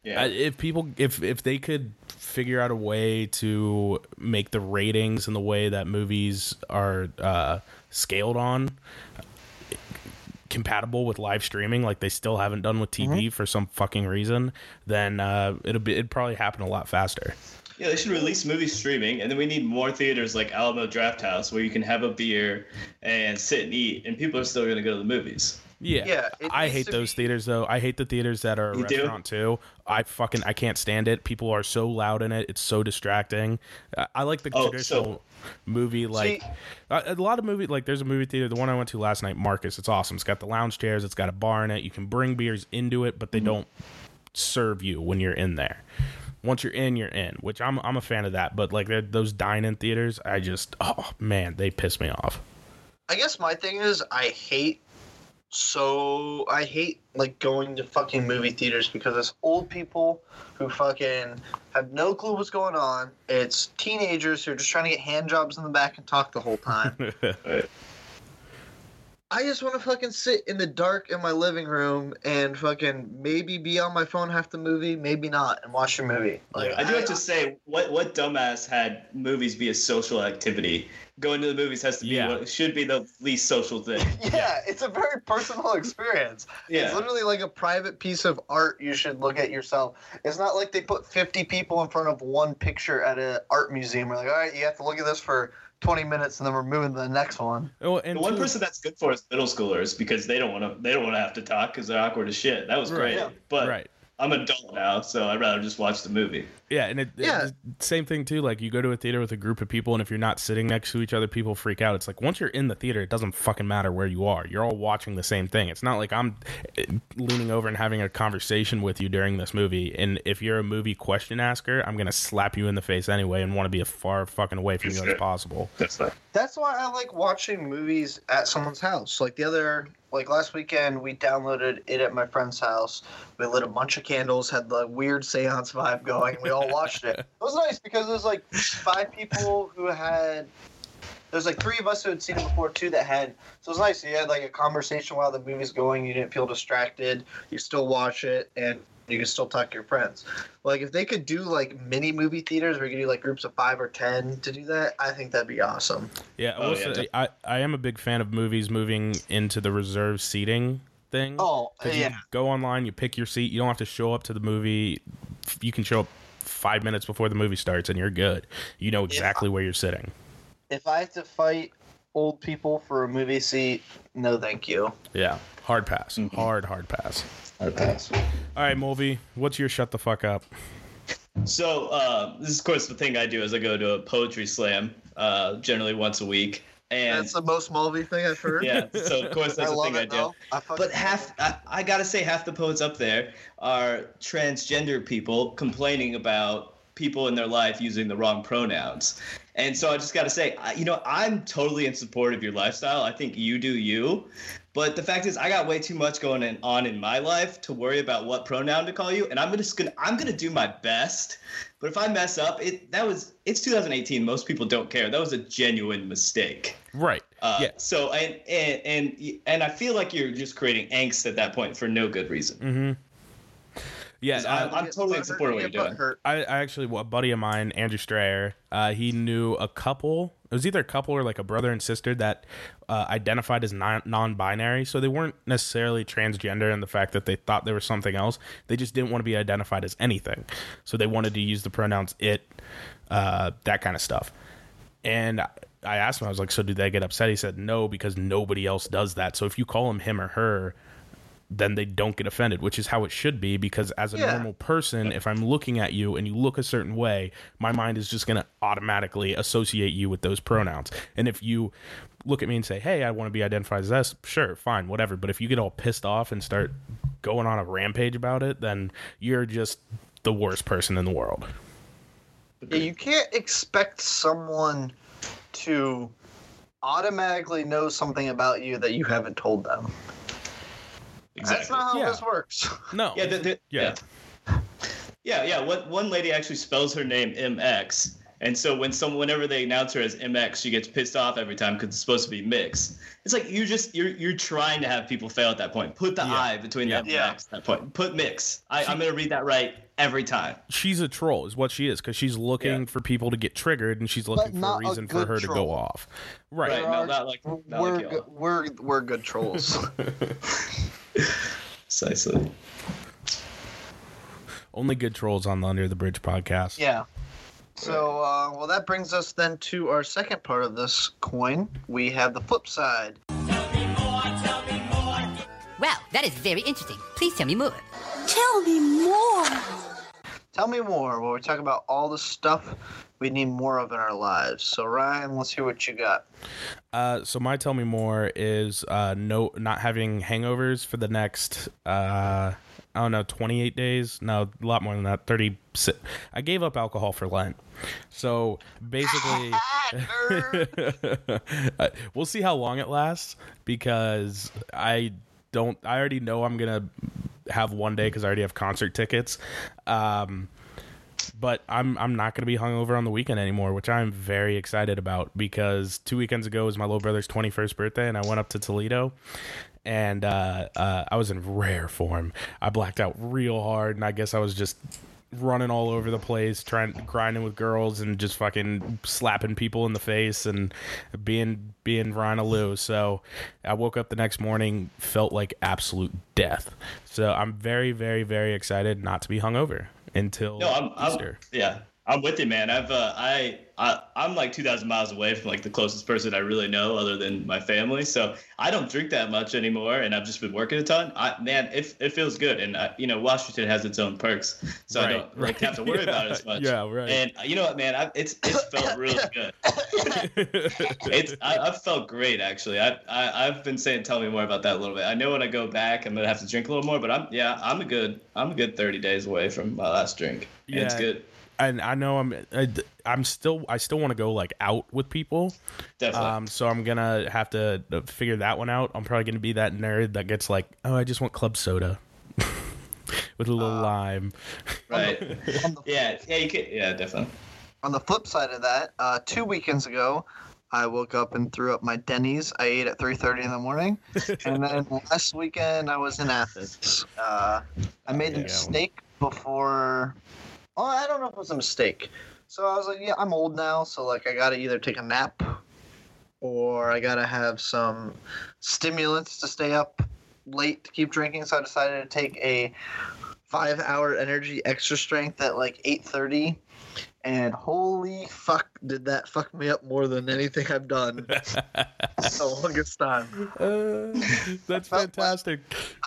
yeah. If people if if they could figure out a way to make the ratings and the way that movies are uh, scaled on compatible with live streaming like they still haven't done with TV for some fucking reason then uh, it'll be it'd probably happen a lot faster Yeah, they should release movie streaming, and then we need more theaters like Alamo Drafthouse where you can have a beer and sit and eat, and people are still going to go to the movies. Yeah, Yeah, I hate those be- theaters though. I hate the theaters that are a You do? restaurant too. I fucking I can't stand it. People are so loud in it. It's so distracting. I, I like the Oh, so- traditional movie like See- Uh, a lot of movie like there's a movie theater the one i went to last night marcus. It's awesome. It's got the lounge chairs. It's got a bar in it. You can bring beers into it but they don't serve you when you're in there. Once you're in you're in which i'm, I'm a fan of that but like those dine-in theaters i just oh man they piss me off. I guess my thing is I hate so I hate like going to fucking movie theaters because it's old people who fucking have no clue what's going on. It's teenagers who are just trying to get hand jobs in the back and talk the whole time. Right. I just want to fucking sit in the dark in my living room and fucking maybe be on my phone half the movie, maybe not, and watch a movie. Like I do have to say, what what dumbass had movies be a social activity? Going to the movies has to be Yeah. what should be the least social thing. Yeah, it's a very personal experience. Yeah. It's literally like a private piece of art you should look at yourself. It's not like they put 50 people in front of one picture at an art museum. We're like, all right, you have to look at this for 20 minutes and then we're moving to the next one. oh, and The one two- person that's good for is middle schoolers because they don't want to they don't want to have to talk because they're awkward as shit. That was Right. great, Yeah. but right I'm an adult now, so I'd rather just watch the movie. Yeah, and it, Yeah. it- same thing too. Like you go to a theater with a group of people, and if you're not sitting next to each other, people freak out. It's like once you're in the theater, it doesn't fucking matter where you are. You're all watching the same thing. It's not like I'm eh, leaning over and having a conversation with you during this movie. And if you're a movie question asker, I'm gonna slap you in the face anyway, and want to be as far fucking away from you as possible. That's fine. That's why I like watching movies at someone's house. Like the other, like last weekend, we downloaded it at my friend's house. We lit a bunch of candles, had the weird seance vibe going, and we all watched it. It was nice because there's like five people who had. There's like three of us who had seen it before, too that had. So it was nice. You had like a conversation while the movie's going. You didn't feel distracted. You still watch it, and you can still talk to your friends. Like if they could do like mini movie theaters where you could do like groups of five or ten to do that, I think that'd be awesome. Yeah, I Oh, will yeah, I I am a big fan of movies moving into the reserved seating thing. Oh, 'Cause yeah. you go online, you pick your seat. You don't have to show up to the movie. You can show up five minutes before the movie starts, and you're good. You know exactly where you're sitting. If I have to fight old people for a movie seat, no, thank you. Yeah, hard pass, Mm-hmm. hard hard pass. I'd pass. All right, Mulvey, what's your shut the fuck up? So uh, this is of course the thing I do is I go to a poetry slam, uh, generally once a week, and That's the most Mulvey thing I've heard. yeah, so of course I that's the love thing I do. though. I But half, I, I gotta say, half the poets up there are transgender people complaining about people in their life using the wrong pronouns. And so I just got to say, you know, I'm totally in support of your lifestyle. I think you do you. But the fact is, I got way too much going on in my life to worry about what pronoun to call you, and I'm just gonna I'm gonna do my best. But if I mess up, it that was it's 2018. Most people don't care. That was a genuine mistake. Right. Uh, yeah. So and, and and and I feel like you're just creating angst at that point for no good reason. Mm-hmm. Yeah. I'm, uh, I'm totally in support of what you're doing. Hurt. I, I actually, well, a buddy of mine, Andrew Strayer, uh, he knew a couple. It was either a couple or like a brother and sister that uh, identified as non- non-binary. So they weren't necessarily transgender in the fact that they thought they were something else. They just didn't want to be identified as anything. So they wanted to use the pronouns it, uh, that kind of stuff. And I asked him, I was like, so do they get upset? He said no because nobody else does that. So if you call him him or her, then they don't get offended, which is how it should be. Because as a Yeah. normal person, if I'm looking at you and you look a certain way, my mind is just going to automatically associate you with those pronouns. And if you look at me and say, hey, I want to be identified as this, sure, fine, whatever. But if you get all pissed off and start going on a rampage about it, then you're just the worst person in the world. Yeah, you can't expect someone to automatically know something about you that you haven't told them. That's not how Yeah. this works. No. Yeah, the, the, Yeah. yeah. Yeah, yeah. What one lady actually spells her name MX, and so when some whenever they announce her as MX, she gets pissed off every time because it's supposed to be mix. It's like you just you're you're trying to have people fail at that point. Put the Yeah. I between Yeah. the Yeah. MX at that point. Put mix. I, I'm gonna read that right every time. she's a troll is what she is because she's looking Yeah. for people to get triggered and she's looking for a not a reason for good her to go off right, Right. There No, are- not like not we're, like y'all. good, we're we're good trolls. Precisely. only good trolls on the under the bridge podcast yeah. So, uh, well, that brings us then to our second part of this coin. We have the flip side. Tell me more, tell me more Wow, that is very interesting. Please tell me more. Tell me more. Tell me more. Where we talk about all the stuff we need more of in our lives. So, Ryan, let's hear what you got. uh, so my tell me more is uh no not having hangovers for the next uh I don't know 28 days no a lot more than that 30 I gave up alcohol for Lent so basically we'll see how long it lasts because I don't. I already know I'm gonna have one day because I already have concert tickets. Um, but I'm I'm not gonna be hungover on the weekend anymore, which I'm very excited about because two weekends ago was my little brother's 21st birthday, and I went up to Toledo. And uh, uh, I was in rare form. I blacked out real hard, and I guess I was just running all over the place, trying grinding with girls and just fucking slapping people in the face and being being Ryan Lou. So I woke up the next morning, felt like absolute death. So I'm very, very, very excited not to be hungover until No, I'm, I'm yeah, I'm with you, man. I've uh, I, I I'm like 2,000 miles away from like the closest person I really know, other than my family. So I don't drink that much anymore, and I've just been working a ton. I man, it, it feels good, and uh, you know Washington has its own perks, so I don't like have to worry about it as much. Yeah, right. And uh, you know what, man, I, it's it's felt really good. it's I, I've felt great actually. I, I I've been saying tell me more about that a little bit. I know when I go back, I'm gonna have to drink a little more, but I'm yeah, I'm a good I'm a good 30 days away from my last drink. Yeah. it's good. And I know I'm I, I'm still I still want to go like out with people. Definitely. Um, so I'm gonna have to uh, figure that one out. I'm probably gonna be that nerd that gets like, oh, I just want club soda with a little Uh, lime. right. On the, yeah, yeah, you can. Yeah, definitely. on the flip side of that, uh, two weekends ago, I woke up and threw up my Denny's. I ate at 3:30 in the morning, and then last weekend I was in Athens. Uh, I made a Yeah. mistake before. Oh, I don't know if it was a mistake. So I was like, yeah, I'm old now, so like I gotta either take a nap, or I gotta have some stimulants to stay up late to keep drinking. So I decided to take a five-hour energy extra strength at like 8:30 and holy fuck did that fuck me up more than anything i've done the longest time Uh, that's like- fantastic.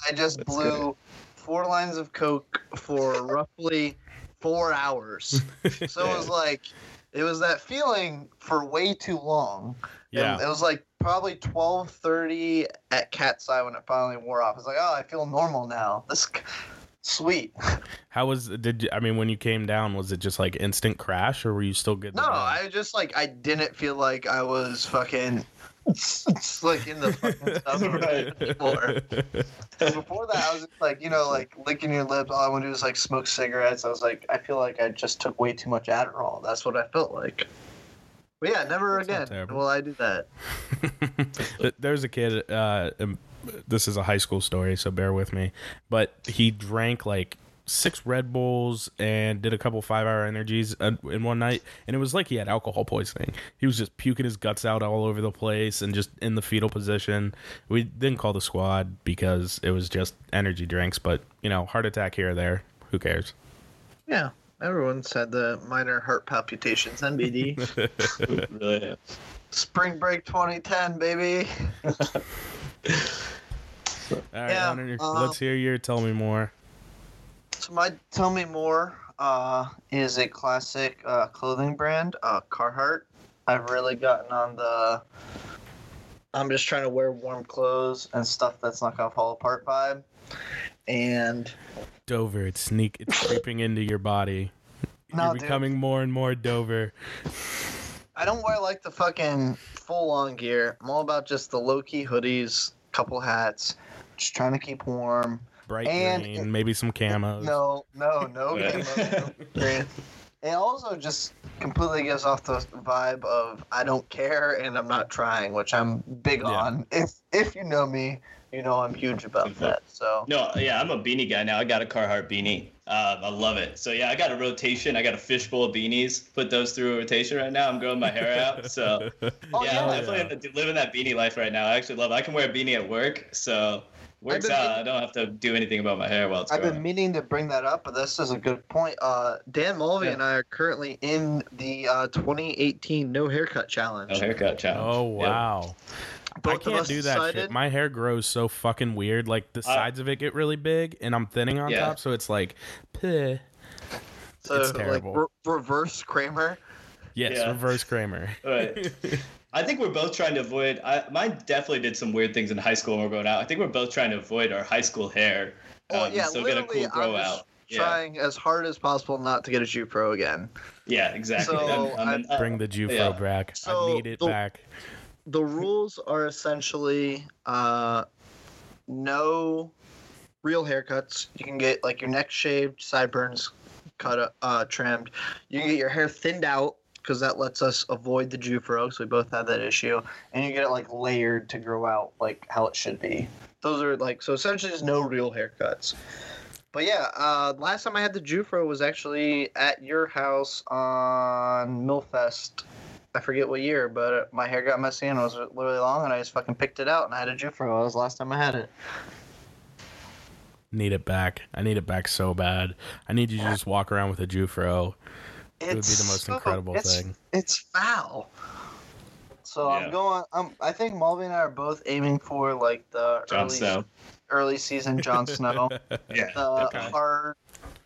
i just blew four lines of coke for roughly four hours so it was like it was that feeling for way too long And Yeah. it was like probably 12.30 at cat's eye when it finally wore off it's like oh i feel normal now this sweet. How was did you, I mean when you came down? Was it just like instant crash, or were you still good? No? I just like I didn't feel like I was fucking like in the fucking Right. before. Before that, I was just like, you know, like licking your lips. All I want to do is like smoke cigarettes. I was like, I feel like I just took way too much Adderall. That's what I felt like. But yeah, never That's again will I do that. There's a kid. Uh, this is a high school story, so bear with me. But he drank like six Red Bulls and did a couple five hour energies uh, in one night, and it was like he had alcohol poisoning. He was just puking his guts out all over the place and just in the fetal position. We didn't call the squad because it was just energy drinks, but you know, heart attack here or there. Who cares? Yeah, everyone's had the minor heart palpitations. NBD. really. Spring break 2010, baby. All right, Yeah, Hunter, uh, let's hear your tell me more. So my tell me more uh, is a classic uh, clothing brand, uh, Carhartt. I've really gotten on the. I'm just trying to wear warm clothes and stuff that's not gonna fall apart vibe, and Dover, it's sneak, it's creeping into your body. no, You're dude, becoming more and more Dover. I don't wear like the fucking full on gear. I'm all about just the low key hoodies, couple hats, just trying to keep warm. Bright And- green, maybe some camos. No, no, no Right. camo, no green. It also just completely gives off the vibe of I don't care and I'm not trying, which I'm big Yeah. on. If if you know me, you know I'm huge about that. So No, yeah, I'm a beanie guy now. I got a Carhartt beanie. Um, I love it. So yeah, I got a rotation. I got a fishbowl of beanies. Put those through a rotation right now. I'm growing my hair out. So Oh, yeah, I'm definitely in the- living that beanie life right now. I actually love. it. I can wear a beanie at work, so works been out. meaning- I don't have to do anything about my hair while it's I've growing. been meaning to bring that up, but this is a good point. Uh, Dan Mulvey Yeah. and I are currently in the uh, 2018 No Haircut Challenge. no haircut challenge. Oh Yep. wow. Both I can't do that shit. My hair grows so fucking weird. Like the Uh, sides of it get really big, and I'm thinning on Yeah. top, so it's like, peh. so it's like re- reverse Kramer. Yes, Yeah. reverse Kramer. Right. I think we're both trying to avoid. I, mine definitely did some weird things in high school when we're going out. I think we're both trying to avoid our high school hair. Oh um, yeah, still get a literally, cool grow I'm out. Yeah, trying as hard as possible not to get a Jufro again. yeah, exactly. So, I'm- I'm an- uh, Bring the Jufro yeah. back. So I need it the- back. the rules are essentially uh, no real haircuts. You can get like your neck shaved, sideburns cut uh, trimmed. You can get your hair thinned out because that lets us avoid the Jufro. So we both had that issue, and you get it like layered to grow out like how it should be. Those are like so essentially just no real haircuts. But yeah, uh, last time I had the Jufro was actually at your house on Millfest I forget what year, but my hair got messy and it was literally long, and I just fucking picked it out and I had a Jufro. That was the last time I had it. Need it back. I need it back so bad. I need you to just walk around with a Jufro. It would be the most so- incredible it's- thing. It's foul. So Yeah. I'm going. Um, I think Mulvey and I are both aiming for like the Jon early, Snow. early season Jon Snow. Yeah. the okay. hard,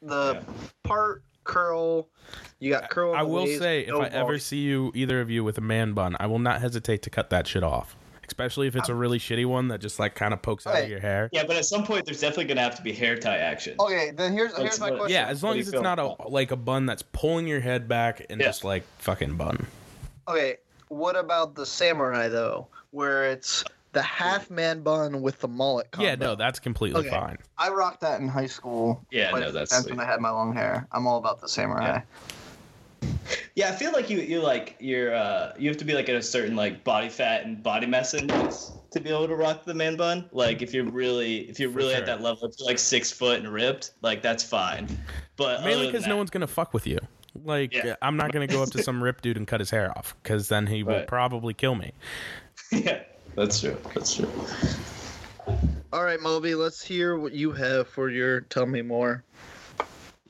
the Yeah. part curl. You got curl. I on will waist, say, if no I ever see you, either of you, with a man bun, I will not hesitate to cut that shit off. Especially if it's a um, really shitty one that just like kind of pokes out of your hair. Yeah, but at some point there's definitely gonna have to be hair tie action. Okay, then here's here's Let's my question. Yeah, as long as it's not a like a bun that's pulling your head back and Yeah. just like fucking bun. Okay, what about the samurai though, where it's the half man bun with the mullet? Combo? Yeah, no, that's completely Okay. fine. I rocked that in high school. Yeah, no, a that's when I had my long hair. I'm all about the samurai. Yeah, I feel like you you like you're uh you have to be like at a certain like body fat and body mass index to be able to rock the man bun. Like if you're really if you're For really sure. at that level, if you're like six foot and ripped, like that's fine. But Mainly because no one's gonna fuck with you. Like Yeah. I'm not gonna go up to some rip dude and cut his hair off because then he will Right. probably kill me. yeah, that's true. That's true. All right, Moby, let's hear what you have for your tell me more.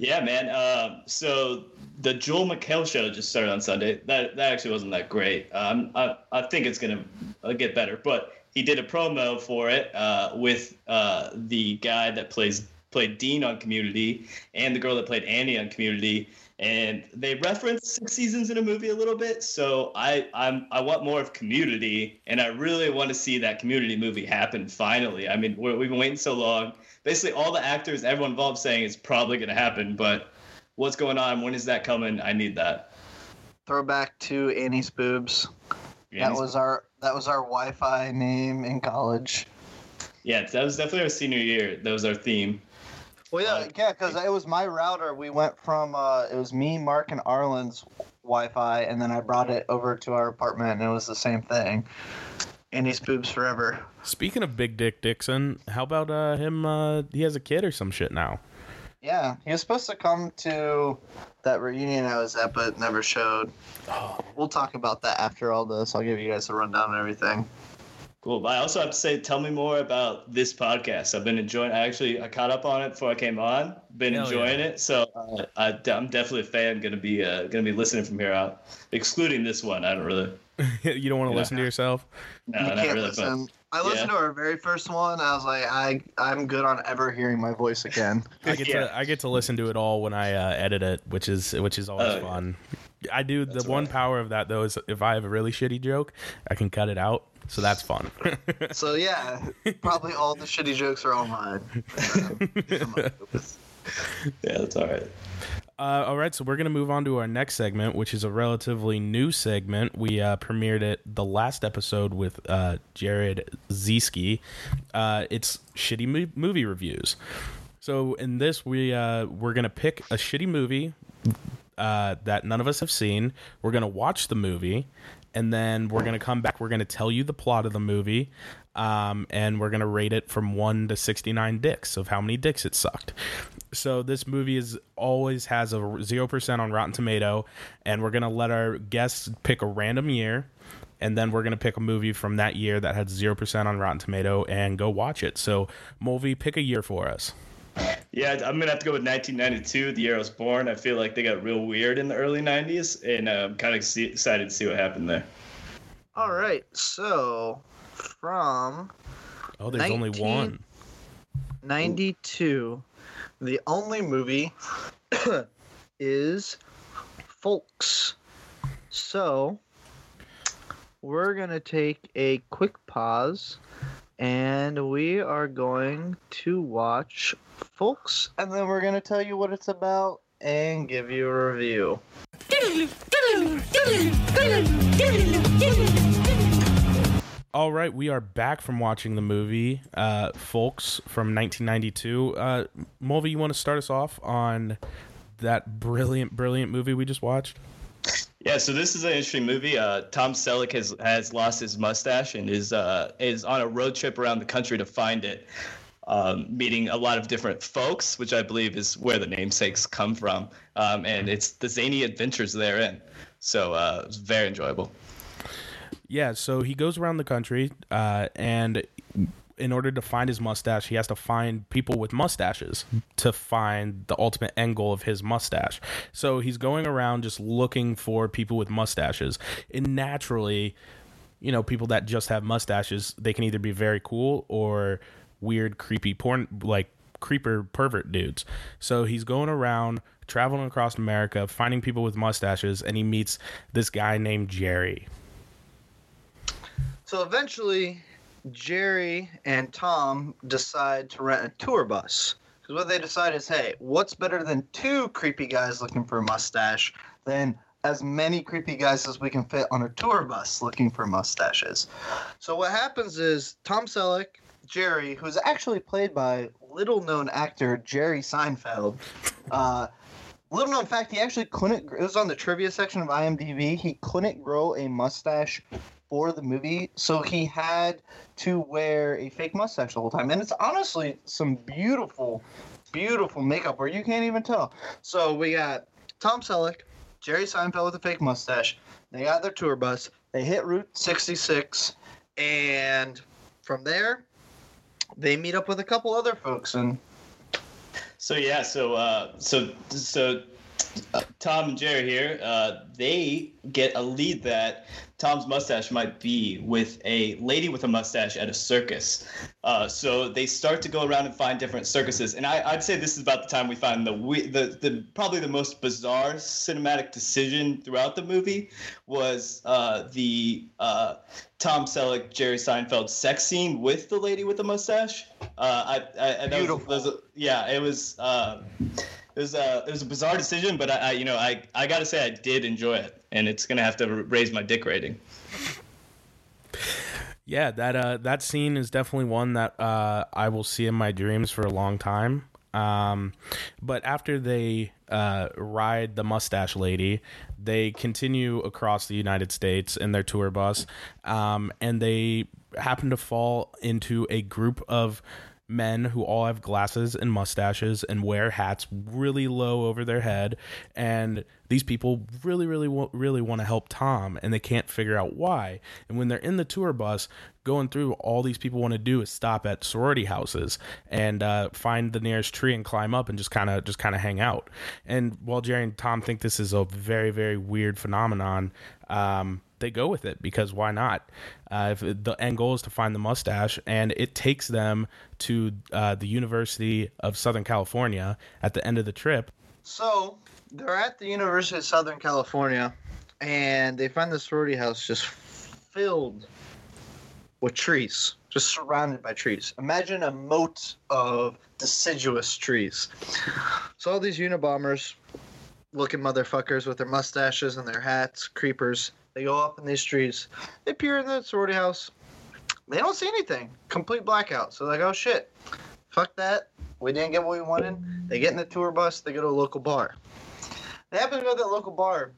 Yeah, man. Um, so the Joel McHale show just started on Sunday. That that actually wasn't that great. Um, I I think it's gonna uh, get better, but he did a promo for it uh, with uh, the guy that plays played Dean on Community and the girl that played Annie on Community. And they reference six seasons in a movie a little bit, so I I'm I want more of Community, and I really want to see that Community movie happen finally. I mean, we're, we've been waiting so long. Basically, all the actors, everyone involved, saying it's probably going to happen, but what's going on? When is that coming? I need that. Throwback to Annie's boobs. That was our that was our Wi-Fi name in college. Yeah, that was definitely our senior year. That was our theme. Well, yeah, yeah, because it was my router. We went from uh, it was me, Mark, and Arlen's Wi-Fi, and then I brought it over to our apartment, and it was the same thing. Annie's boobs forever. Speaking of Big Dick Dixon, how about uh, him? Uh, he has a kid or some shit now. Yeah, he was supposed to come to that reunion I was at, but never showed. We'll talk about that after all this. I'll give you guys a rundown and everything. Cool. But I also have to say, tell me more about this podcast. I've been enjoying. I actually I caught up on it before I came on. Been Hell enjoying yeah. it. So uh, I, I'm definitely a fan. Gonna be uh, gonna be listening from here out, excluding this one. I don't really. you don't want to Yeah. listen to yourself? No, you not can't really. But listen. I listened Yeah. to our very first one. I was like, I I'm good on ever hearing my voice again. I get Yeah. to I get to listen to it all when I uh, edit it, which is which is always Oh, yeah. fun. I do the That's one right. power of that though is if I have a really shitty joke, I can cut it out, so that's fun. so yeah, probably all the shitty jokes are all mine. yeah, that's all right. Uh, all right, so we're going to move on to our next segment, which is a relatively new segment. We uh, premiered it the last episode with uh, Jared Zieski. Uh, it's shitty mo- movie reviews. So in this, we uh, we're going to pick a shitty movie uh, that none of us have seen. We're going to watch the movie, and then we're going to come back. We're going to tell you the plot of the movie, um, and we're going to rate it from 1 to 69 dicks of how many dicks it sucked. So this movie is always has a 0% on Rotten Tomato, and we're going to let our guests pick a random year. And then we're going to pick a movie from that year that had 0% on Rotten Tomato and go watch it. So, Mulvey, pick a year for us. Yeah, I'm gonna have to go with 1992, the year I was born. I feel like they got real weird in the early 90s, and uh, I'm kind of excited to see what happened there. All right, so from Oh, there's only one. 92, the only movie is Folks. So we're going to take a quick pause and we are going to watch Folks and then we're going to tell you what it's about and give you a review. All right, we are back from watching the movie, uh, Folks from 1992. Uh, Mulvey, you want to start us off on that brilliant, brilliant movie we just watched? Yeah, so this is an interesting movie. Uh, Tom Selleck has has lost his mustache and is uh, is on a road trip around the country to find it, um, meeting a lot of different folks, which I believe is where the namesakes come from. Um, and it's the zany adventures therein. So uh, it's very enjoyable. Yeah, so he goes around the country, uh, and in order to find his mustache, he has to find people with mustaches to find the ultimate end goal of his mustache. So he's going around just looking for people with mustaches. And naturally, you know, people that just have mustaches, they can either be very cool or weird, creepy porn, like creeper pervert dudes. So he's going around traveling across America, finding people with mustaches, and he meets this guy named Jerry. So eventually, Jerry and Tom decide to rent a tour bus. Because what they decide is, hey, what's better than two creepy guys looking for a mustache than as many creepy guys as we can fit on a tour bus looking for mustaches? So what happens is Tom Selleck, Jerry, who's actually played by little known actor Jerry Seinfeld, uh, Little known fact, he actually couldn't. It was on the trivia section of IMDb. He couldn't grow a mustache for the movie, so he had to wear a fake mustache the whole time. And it's honestly some beautiful, beautiful makeup where you can't even tell. So we got Tom Selleck, Jerry Seinfeld with a fake mustache. They got their tour bus. They hit Route 66, and from there, they meet up with a couple other folks and So yeah, so uh, so so uh, Tom and Jerry here, uh, they get a lead that Tom's mustache might be with a lady with a mustache at a circus. Uh, so they start to go around and find different circuses, and I, would say this is about the time we find the, the the probably the most bizarre cinematic decision throughout the movie was uh, the uh, Tom Selleck Jerry Seinfeld sex scene with the lady with the mustache. Uh, I, I, Beautiful. Was, was, yeah, it was. Uh, it was a it was a bizarre decision, but I, I you know I I gotta say I did enjoy it, and it's gonna have to raise my dick rating. Yeah, that uh, that scene is definitely one that uh, I will see in my dreams for a long time. Um, but after they uh, ride the mustache lady, they continue across the United States in their tour bus, um, and they happen to fall into a group of men who all have glasses and mustaches and wear hats really low over their head. And these people really really really want to help Tom and they can't figure out why. And when they're in the tour bus going through all these people want to do is stop at sorority houses and uh, find the nearest tree and climb up and just kind of just kind of hang out. And while Jerry and Tom think this is a very very weird phenomenon um, they go with it because why not? Uh, if the end goal is to find the mustache, and it takes them to uh, the University of Southern California at the end of the trip. So they're at the University of Southern California, and they find the sorority house just filled with trees, just surrounded by trees. Imagine a moat of deciduous trees. So all these Unabombers looking motherfuckers with their mustaches and their hats, creepers, they go up in these trees. They peer in the sorority house. They don't see anything. Complete blackout. So they're like, oh shit. Fuck that. We didn't get what we wanted. They get in the tour bus. They go to a local bar. They happen to go to that local bar.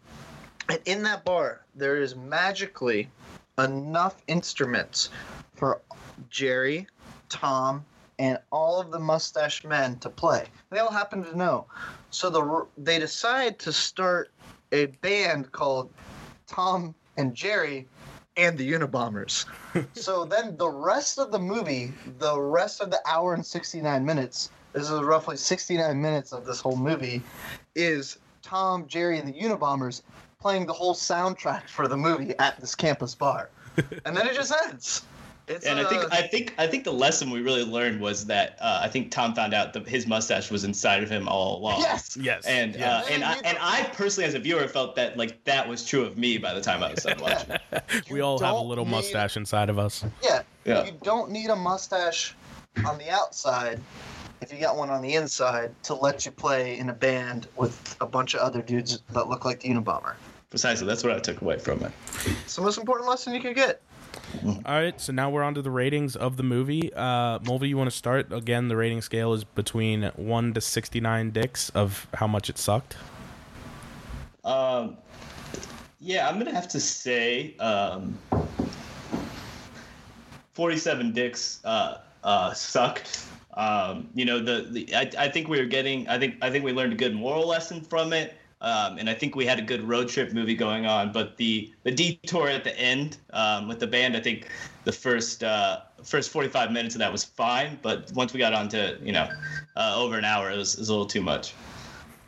And in that bar, there is magically enough instruments for Jerry, Tom, and all of the mustache men to play. They all happen to know. So the they decide to start a band called Tom and Jerry and the Unabombers. so then the rest of the movie, the rest of the hour and 69 minutes, this is roughly 69 minutes of this whole movie, is Tom, Jerry, and the Unabombers playing the whole soundtrack for the movie at this campus bar. and then it just ends. It's, and uh, I think I think I think the lesson we really learned was that uh, I think Tom found out that his mustache was inside of him all along. Yes, yes, and yes. Uh, and I and I personally, as a viewer, felt that like that was true of me by the time I was done watching. we all have a little need, mustache inside of us. Yeah, yeah. You don't need a mustache on the outside if you got one on the inside to let you play in a band with a bunch of other dudes that look like the Unabomber. Precisely, that's what I took away from it. It's the most important lesson you can get. All right, so now we're on to the ratings of the movie. Uh, Mulvey, you want to start? Again, the rating scale is between 1 to 69 dicks of how much it sucked. Um, yeah, I'm going to have to say um, 47 dicks uh, uh, sucked. Um, you know, the, the I, I think we were getting, I think, I think we learned a good moral lesson from it. Um, and I think we had a good road trip movie going on. But the the detour at the end um, with the band, I think the first uh, first 45 minutes of that was fine. But once we got on to you know uh, over an hour, it was, it was a little too much.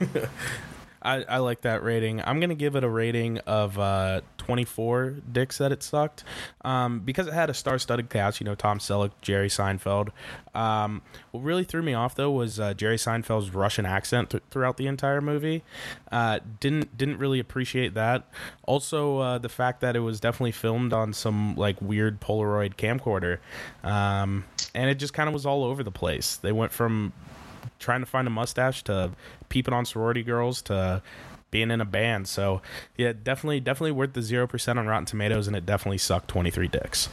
I, I like that rating. I'm gonna give it a rating of uh, 24 dicks that it sucked um, because it had a star-studded cast. You know, Tom Selleck, Jerry Seinfeld. Um, what really threw me off though was uh, Jerry Seinfeld's Russian accent th- throughout the entire movie. Uh, didn't didn't really appreciate that. Also, uh, the fact that it was definitely filmed on some like weird Polaroid camcorder, um, and it just kind of was all over the place. They went from trying to find a mustache to peeping on sorority girls to being in a band. So yeah, definitely, definitely worth the zero percent on Rotten Tomatoes, and it definitely sucked twenty three dicks.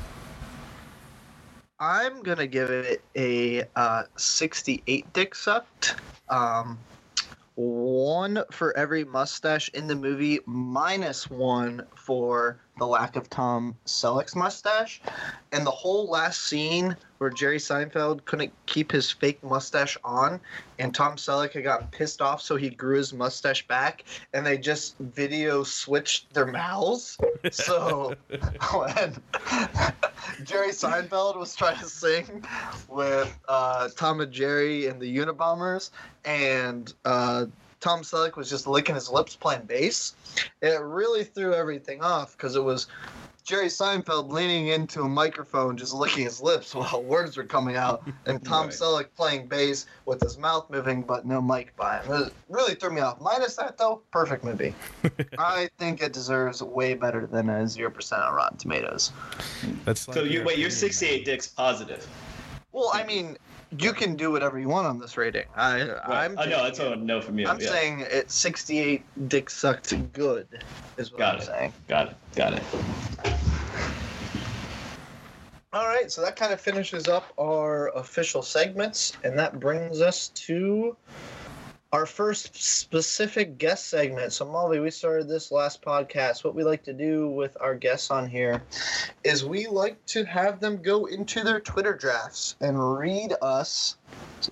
I'm gonna give it a uh, 68 dick sucked. Um, one for every mustache in the movie, minus one for the lack of Tom Selleck's mustache. And the whole last scene where Jerry Seinfeld couldn't keep his fake mustache on, and Tom Selleck had gotten pissed off, so he grew his mustache back, and they just video switched their mouths. So when Jerry Seinfeld was trying to sing with uh, Tom and Jerry and the Unabombers, and uh, Tom Selleck was just licking his lips playing bass, it really threw everything off because it was Jerry Seinfeld leaning into a microphone, just licking his lips while words were coming out, and Tom Right. Selleck playing bass with his mouth moving but no mic by him. It really threw me off. Minus that though, perfect movie. I think it deserves way better than a zero percent on Rotten Tomatoes. That's So like you your wait, you're 68 dicks positive. Well, I mean, you can do whatever you want on this rating. I, I'm. I know that's taking what I know from you. I'm yeah. saying it's 68 dick sucked good, is what Got I'm it. saying. Got it. Got it. All right, so that kind of finishes up our official segments, and that brings us to our first specific guest segment. So, Molly, we started this last podcast. What we like to do with our guests on here is we like to have them go into their Twitter drafts and read us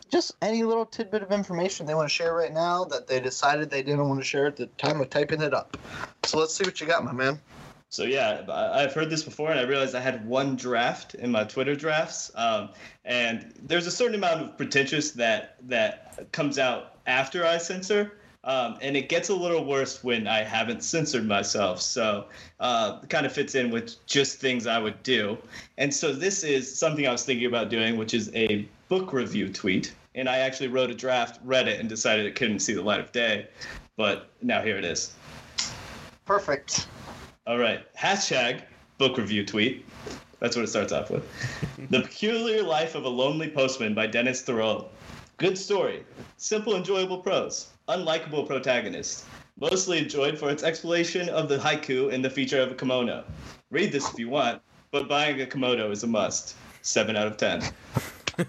just any little tidbit of information they want to share right now that they decided they didn't want to share at the time of typing it up. So, let's see what you got, my man. So yeah, I've heard this before, and I realized I had one draft in my Twitter drafts, um, and there's a certain amount of pretentious that that comes out after I censor, um, and it gets a little worse when I haven't censored myself. So uh, it kind of fits in with just things I would do, and so this is something I was thinking about doing, which is a book review tweet, and I actually wrote a draft, read it, and decided it couldn't see the light of day, but now here it is. Perfect. All right. Hashtag book review tweet. That's what it starts off with. the Peculiar Life of a Lonely Postman by Denis Thériault. Good story. Simple, enjoyable prose. Unlikable protagonist. Mostly enjoyed for its explanation of the haiku and the feature of a kimono. Read this if you want, but buying a kimono is a must. 7 out of 10.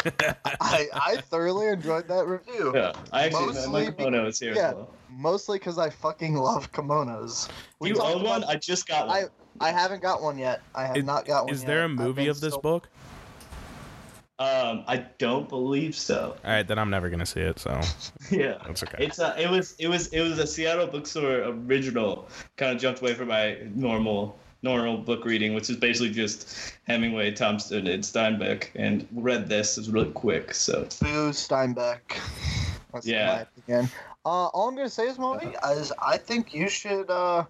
I, I thoroughly enjoyed that review. Yeah. I actually, Mostly my be- kimono is here yeah, as well. mostly because I fucking love kimonos. We You talked own one? I just got one. I I haven't got one yet. I have Is- not got one. Is yet. there a I've movie of this so- book? Um, I don't believe so. All right, then I'm never gonna see it. So Yeah, That's okay. It's a, it was it was it was a Seattle bookstore original. Kind of jumped away from my normal normal book reading, which is basically just Hemingway, Thompson, and Steinbeck, and read this. It was really quick. So Boo Steinbeck. That's Yeah. my opinion. Uh, all I'm gonna say is, Molly, is I think you should uh,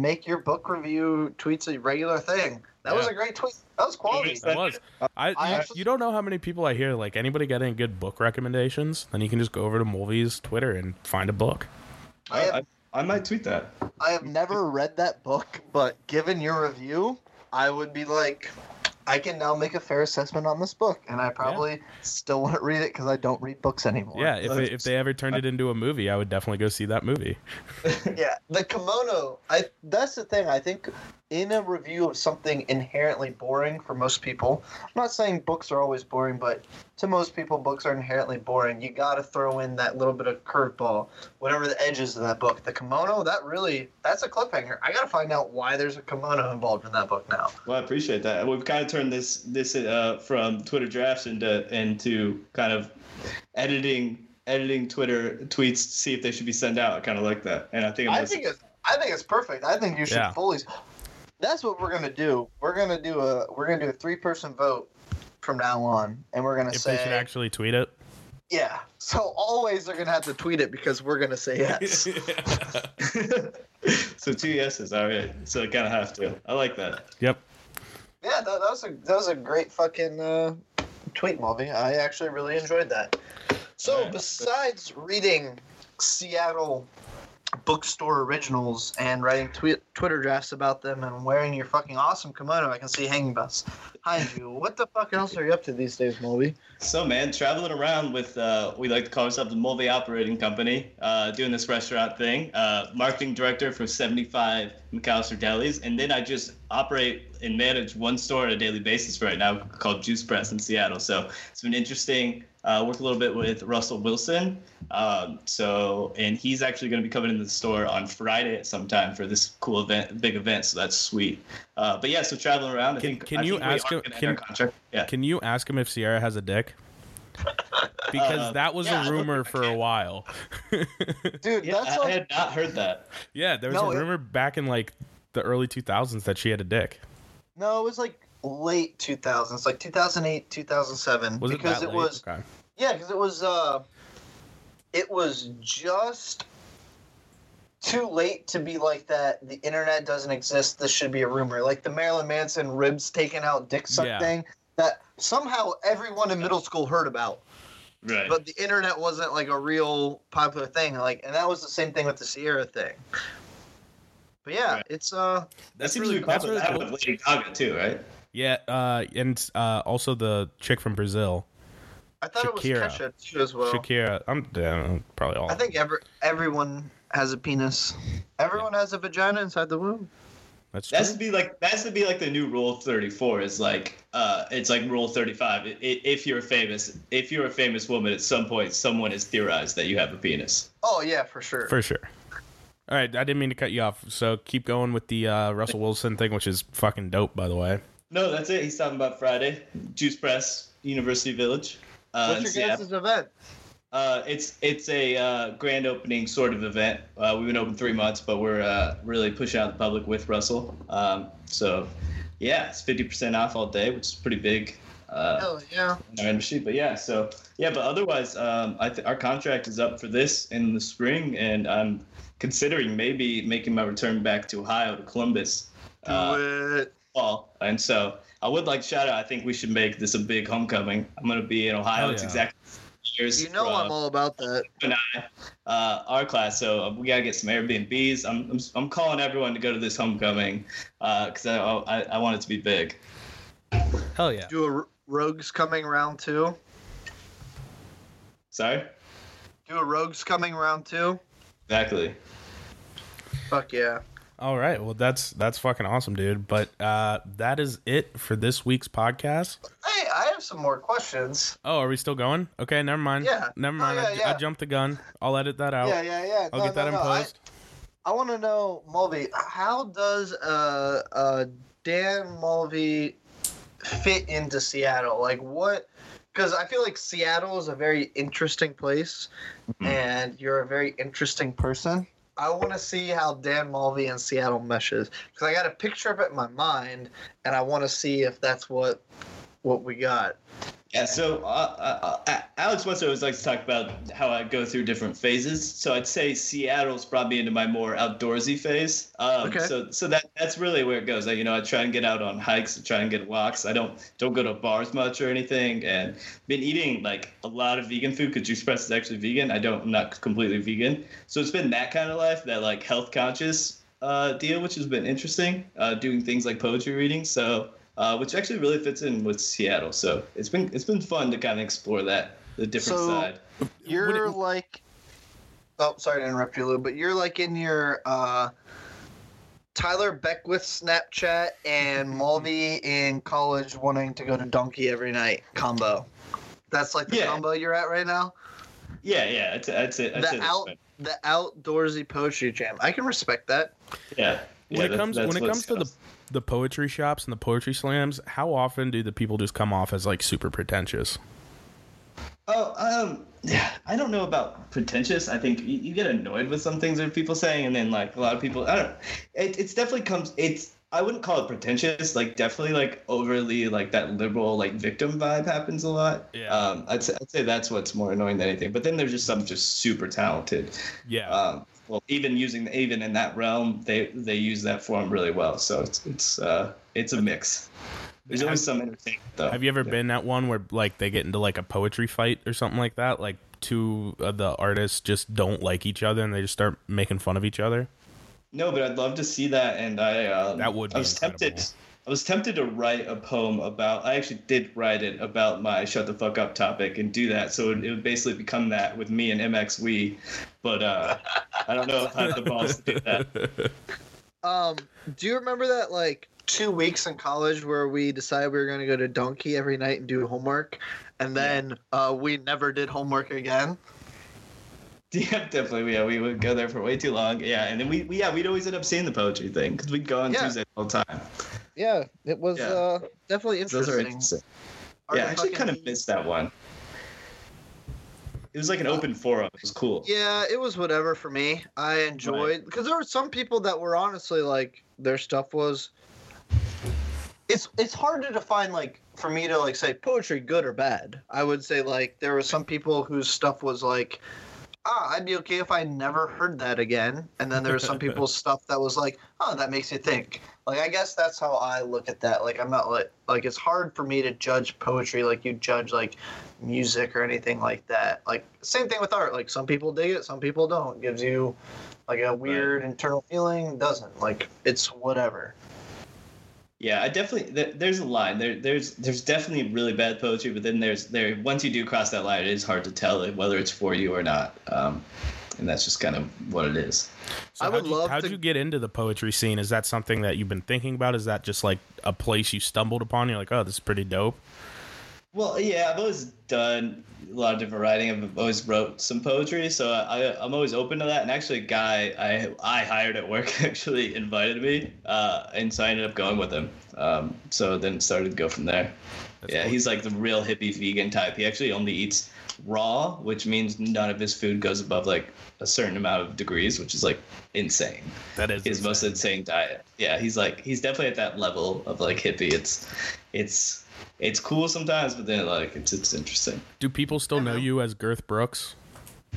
make your book review tweets a regular thing. That was a great tweet. That was quality. that was. I, I you, actually- you don't know how many people I hear like anybody got any good book recommendations? Then you can just go over to Mulvey's Twitter and find a book. I I, have, I, I might tweet that. I have never read that book, but given your review, I would be like, I can now make a fair assessment on this book, and I probably still wouldn't read it because I don't read books anymore. Yeah, if they, if they ever turned it into a movie, I would definitely go see that movie. yeah, the kimono. I that's the thing. I think in a review of something inherently boring for most people. I'm not saying books are always boring, but to most people, books are inherently boring. You got to throw in that little bit of curveball, whatever the edges of that book. The kimono, that really that's a cliffhanger. I got to find out why there's a kimono involved in that book now. Well, I appreciate that. We've kind of turned this this uh, from Twitter drafts into into kind of editing editing Twitter tweets to see if they should be sent out. I kind of like that, and I think I'm I think it's I think it's perfect. I think you should Yeah. fully. That's what we're gonna do. We're gonna do a we're gonna do a three person vote from now on, and we're gonna If say they should actually tweet it. yeah. So always they're gonna have to tweet it because we're gonna say yes. so two yeses. All right. So I kind of have to. I like that. Yep. yeah, that, that was a that was a great fucking uh, tweet, Mulvey. I actually really enjoyed that. So Alright. besides reading Seattle bookstore originals and writing Twitter drafts about them and wearing your fucking awesome kimono, I can see hanging behind you. What the fuck else are you up to these days, Mulvey? So man, traveling around with uh, we like to call ourselves the Mulvey Operating Company, uh, doing this restaurant thing. Uh, marketing director for 75 McAllister Delis, and then I just operate and manage one store on a daily basis right now called Juice Press in Seattle. So it's been interesting. Uh, work a little bit with Russell Wilson. Um, so and he's actually going to be coming into the store on Friday at some time for this cool event, big event. So that's sweet. Uh, but yeah, so traveling around. I Can- think can I you think ask are him- can- contract. Yeah. Can you ask him if Ciara has a dick? Because Uh, that was yeah, I a don't rumor for a while. Dude, Yeah, that's I, I like had not heard that. yeah, there was No, a it- rumor back in like the early 2000s that she had a dick. no, it was like late 2000s, like 2008, 2007, Was it because that it late? was Okay. Yeah, because it was uh, it was just too late to be like that. The internet doesn't exist. This should be a rumor. Like the Marilyn Manson ribs taking out dick suck Yeah. thing that somehow everyone in middle school heard about, Right. but the internet wasn't like a real popular thing. Like, and that was the same thing with the Ciara thing. But yeah, Right. it's uh, that seems really to be that's popular really now cool. with Lady Gaga too, right? Yeah, uh, and uh, also the chick from Brazil, I thought Shakira. it was Kesha too as well. Shakira. I'm yeah, probably all. I think every everyone has a penis. Everyone has a vagina inside the womb. that's That's to be like that's to be like the new rule 34 is like uh it's like rule 35 I- i- if you're famous if you're a famous woman at some point someone has theorized that you have a penis Oh yeah, for sure. for sure. All right, I didn't mean to cut you off. So keep going with the uh, Russell Wilson thing, which is fucking dope, by the way. no that's it he's talking about friday juice press university village uh What's your Seattle. guys' event? Uh it's it's a uh, grand opening sort of event uh, we've been open three months but we're uh, really pushing out the public with russell um so yeah it's 50% off all day which is pretty big uh Oh yeah. in our industry. But yeah, so yeah, but otherwise, um, I th- our contract is up for this in the spring, and I'm considering maybe making my return back to Ohio to Columbus Do uh, it. fall. And so I would like to shout out. I think we should make this a big homecoming. I'm gonna be in Ohio. Hell It's exactly years. You know from I'm all about that. and I, uh, our class. So uh, we gotta get some Airbnbs. I'm I'm, I'm calling everyone to go to this homecoming because I, I I want it to be big. Hell yeah. Do a Rogues coming round two. Sorry. Do a Rogues coming round two. Exactly. Fuck yeah. All right, well that's that's fucking awesome, dude. But uh, that is it for this week's podcast. Hey, I have some more questions. Oh, are we still going? Okay, never mind. Yeah. never Oh, mind. I, yeah, yeah. I jumped the gun. I'll edit that out. Yeah, yeah, yeah. I'll No, get that no, in no. I- post. I, want to know, Mulvey, how does uh, uh, Dan Mulvey fit into Seattle? Like, what? Because I feel like Seattle is a very interesting place, Mm-hmm. and you're a very interesting person. I want to see how Dan Mulvey and Seattle meshes because I got a picture of it in my mind, and I want to see if that's what what we got. Yeah, so uh, uh, uh, Alex West always likes to talk about how I go through different phases. So I'd say Seattle's brought me into my more outdoorsy phase. Um, Okay. So so that that's really where it goes. I, you know, I try and get out on hikes, I try and get walks. I don't don't go to bars much or anything, and been eating like a lot of vegan food because Juice Press is actually vegan. I don't I'm not completely vegan, so it's been that kind of life, that like health conscious uh, deal, which has been interesting. Uh, doing things like poetry reading, so uh, which actually really fits in with Seattle. So it's been it's been fun to kind of explore that the different So- side. You're like, oh, sorry to interrupt you, Lou, but you're like in your uh, Tyler Beckwith Snapchat and Mulvey in college wanting to go to Donkey every night combo. That's like the Yeah. combo you're at right now. Yeah, yeah, I'd say, I'd say, I'd say The that's out, the outdoorsy poetry jam. I can respect that. Yeah. When yeah, it comes that's when it comes to the Seattle's- the poetry shops and the poetry slams, how often do the people just come off as like super pretentious? Oh, um, yeah, I don't know about pretentious. I think you, you get annoyed with some things that people saying, and then like a lot of people, I don't. It, it's definitely comes. It's I wouldn't call it pretentious. Like definitely like overly like that liberal like victim vibe happens a lot. Yeah. Um, I'd say, I'd say that's what's more annoying than anything. But then there's just some just super talented. Yeah. Um, well, even using even in that realm, they they use that form really well. So it's it's uh it's a mix. There's always some entertainment though. Have you ever Yeah. been at one where like they get into like a poetry fight or something like that? Like two of the artists just don't like each other and they just start making fun of each other. No, but I'd love to see that, and I um, That would I was tempted. I was tempted to write a poem about. I actually did write it about my shut the fuck up topic and do that. So it, it would basically become that with me and MX We, but uh, I don't know if I have the balls to do that. Um, do you remember that like two weeks in college where we decided we were going to go to Donkey every night and do homework, and then uh, we never did homework again? Yeah, definitely. Yeah, we would go there for way too long. Yeah, and then we, we yeah, we'd always end up seeing the poetry thing because we'd go on Yeah. Tuesday all the time. Yeah, it was Yeah. uh, definitely Those are interesting. Our Yeah, I actually kind of missed that one. It was like an open forum. It was cool. Yeah, it was whatever for me. I enjoyed because there were some people that were honestly like their stuff was. It's it's hard to define like for me to like say poetry good or bad. I would say like there were some people whose stuff was like ah, I'd be okay if I never heard that again. And then there's some people's stuff that was like, oh, that makes you think. Like I guess that's how I look at that. Like I'm not like like it's hard for me to judge poetry like you judge like music or anything like that. Like same thing with art. Like some people dig it, some people don't. It gives you like a weird internal feeling. Doesn't like it's whatever. Yeah, I definitely there, there's a line. There there's there's definitely really bad poetry, but then there's there once you do cross that line, it is hard to tell whether it's for you or not. Um, and that's just kind of what it is. So I would how'd you, love how'd to- you get into the poetry scene? Is that something that you've been thinking about? Is that just like a place you stumbled upon? You're like, oh, this is pretty dope. Well, yeah, I've always done a lot of different writing. I've always wrote some poetry, so I, I'm always open to that. And actually, a guy I I hired at work actually invited me, uh, and so I ended up going with him. Um, so then started to go from there. yeah, cool. he's like the real hippie vegan type. He actually only eats raw, which means none of his food goes above like a certain amount of degrees, which is like insane. That is his most insane diet. Yeah, he's like he's definitely at that level of like hippie. It's it's it's cool sometimes, but then like it's it's interesting. Do people still know you as Girth Brooks?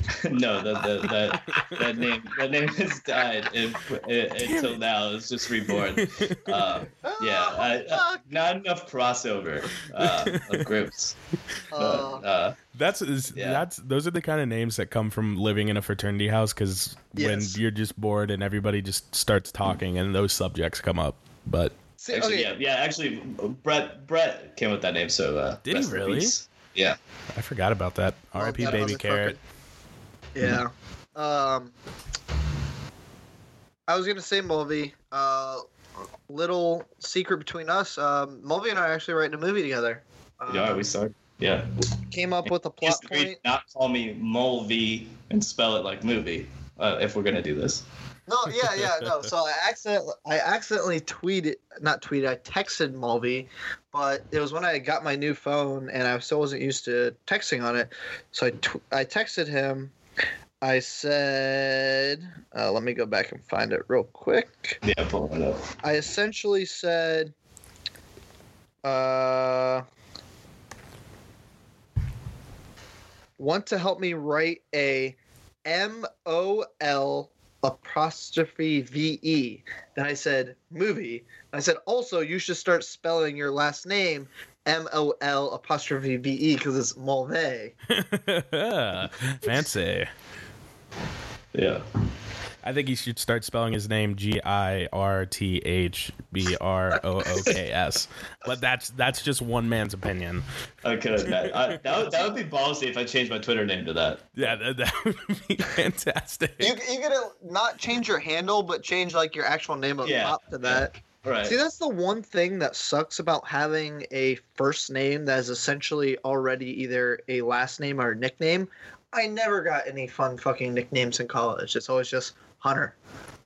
no, that that that, that name that name has died if, until now. It's just reborn. Uh, yeah, I, uh, not enough crossover uh, of groups. But, uh, That's is, Yeah. that's those are the kind of names that come from living in a fraternity house because when you're just bored and everybody just starts talking and those subjects come up. But See, actually, okay, yeah, yeah. Actually, Brett Brett came with that name. So uh, Did he really? peace. Yeah. I forgot about that. Well, R.I.P. that Baby motherfucker- Carrot. Yeah. Um, I was gonna say Mulvey. Uh, little secret between us. Um, Mulvey and I are actually writing a movie together. Um, Yeah, we started. Yeah. came up with a plot point. not call me Mulvey and spell it like movie uh, if we're gonna do this. No, yeah, yeah, no. So I accidentally, I accidentally tweeted, not tweeted, I texted Mulvey, but it was when I got my new phone and I still wasn't used to texting on it. So I, tw- I texted him. I said, uh, let me go back and find it real quick. Yeah, pull it up. I essentially said, uh, want to help me write a M O L apostrophe V E. Then I said movie. I said also you should start spelling your last name M O L apostrophe V E because it's Mulvey. Fancy. Yeah. I think he should start spelling his name G I R T H B R O O K S. But that's that's just one man's opinion. I could. That, I, that, would, that would be ballsy if I changed my Twitter name to that. Yeah, that, that would be fantastic. You you gotta not change your handle, but change like your actual name up Yeah. top to that. Right. See, that's the one thing that sucks about having a first name that is essentially already either a last name or a nickname. I never got any fun fucking nicknames in college. It's always just Hunter.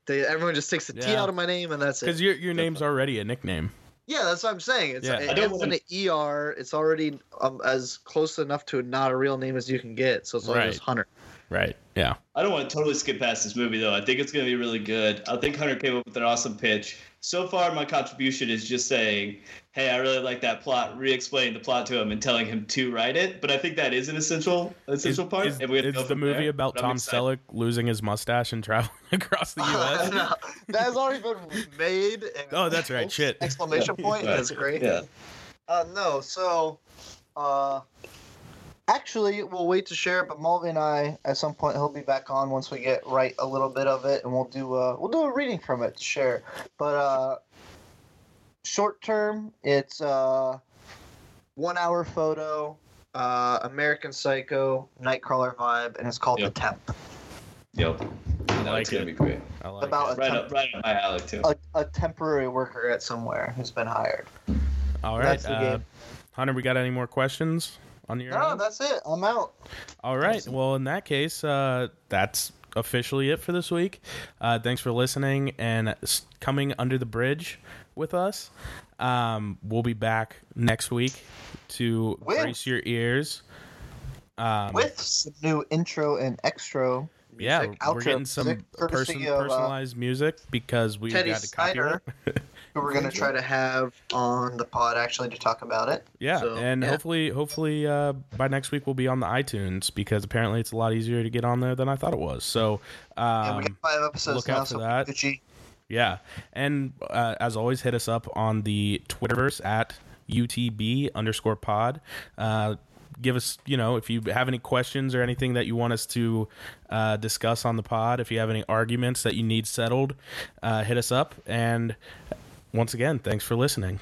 They, everyone just takes the T out of my name and that's it. Because it. your your name's already a nickname. Yeah, that's what I'm saying. It's, Yeah. it I don't ends wanna- an ER. It's already um, as close enough to not a real name as you can get. So it's always Right. just Hunter. Right. Yeah. I don't want to totally skip past this movie though. I think it's going to be really good. I think Hunter came up with an awesome pitch. So far, my contribution is just saying, "Hey, I really like that plot." Re-explaining the plot to him and telling him to write it. But I think that is an essential essential part. Is, and we're gonna is the movie there. about Tom excited. Selleck losing his mustache and traveling across the U.S.? No, that has already been made. and- Oh, that's right. Shit. Exclamation point. Right. That's great. Yeah. Uh, no, so, uh, actually, we'll wait to share it. But Mulvey and I, at some point, he'll be back on once we get right a little bit of it, and we'll do uh, we'll do a reading from it to share. But uh, short term, it's uh, one hour photo, uh, American Psycho, Nightcrawler vibe, and it's called Yep. The Temp. Yep. No, like it's gonna be great. I like About it. a Right temp- up, right up my alley too. a, a temporary worker at somewhere who's been hired. All right. that's the Uh, game. Hunter, we got any more questions on your No, end? that's it. I'm out. All right. Well, in that case, uh, that's officially it for this week. Uh, thanks for listening and coming under the bridge with us. Um, we'll be back next week to With- brace your ears. Um, With some new intro and extra. yeah, music, we're outro getting some music, person, of, uh, personalized music because we Teddy got to copyright. who we're going to try to have on the pod actually to talk about it. Yeah, So, and yeah. hopefully, hopefully uh, by next week we'll be on the iTunes because apparently it's a lot easier to get on there than I thought it was. So, Yeah, um, we got five episodes look now, out for so that. Gucci. Yeah, and uh, as always, hit us up on the Twitterverse at UTB underscore pod. Uh, give us, you know, if you have any questions or anything that you want us to uh, discuss on the pod, if you have any arguments that you need settled, uh, hit us up. And once again, thanks for listening.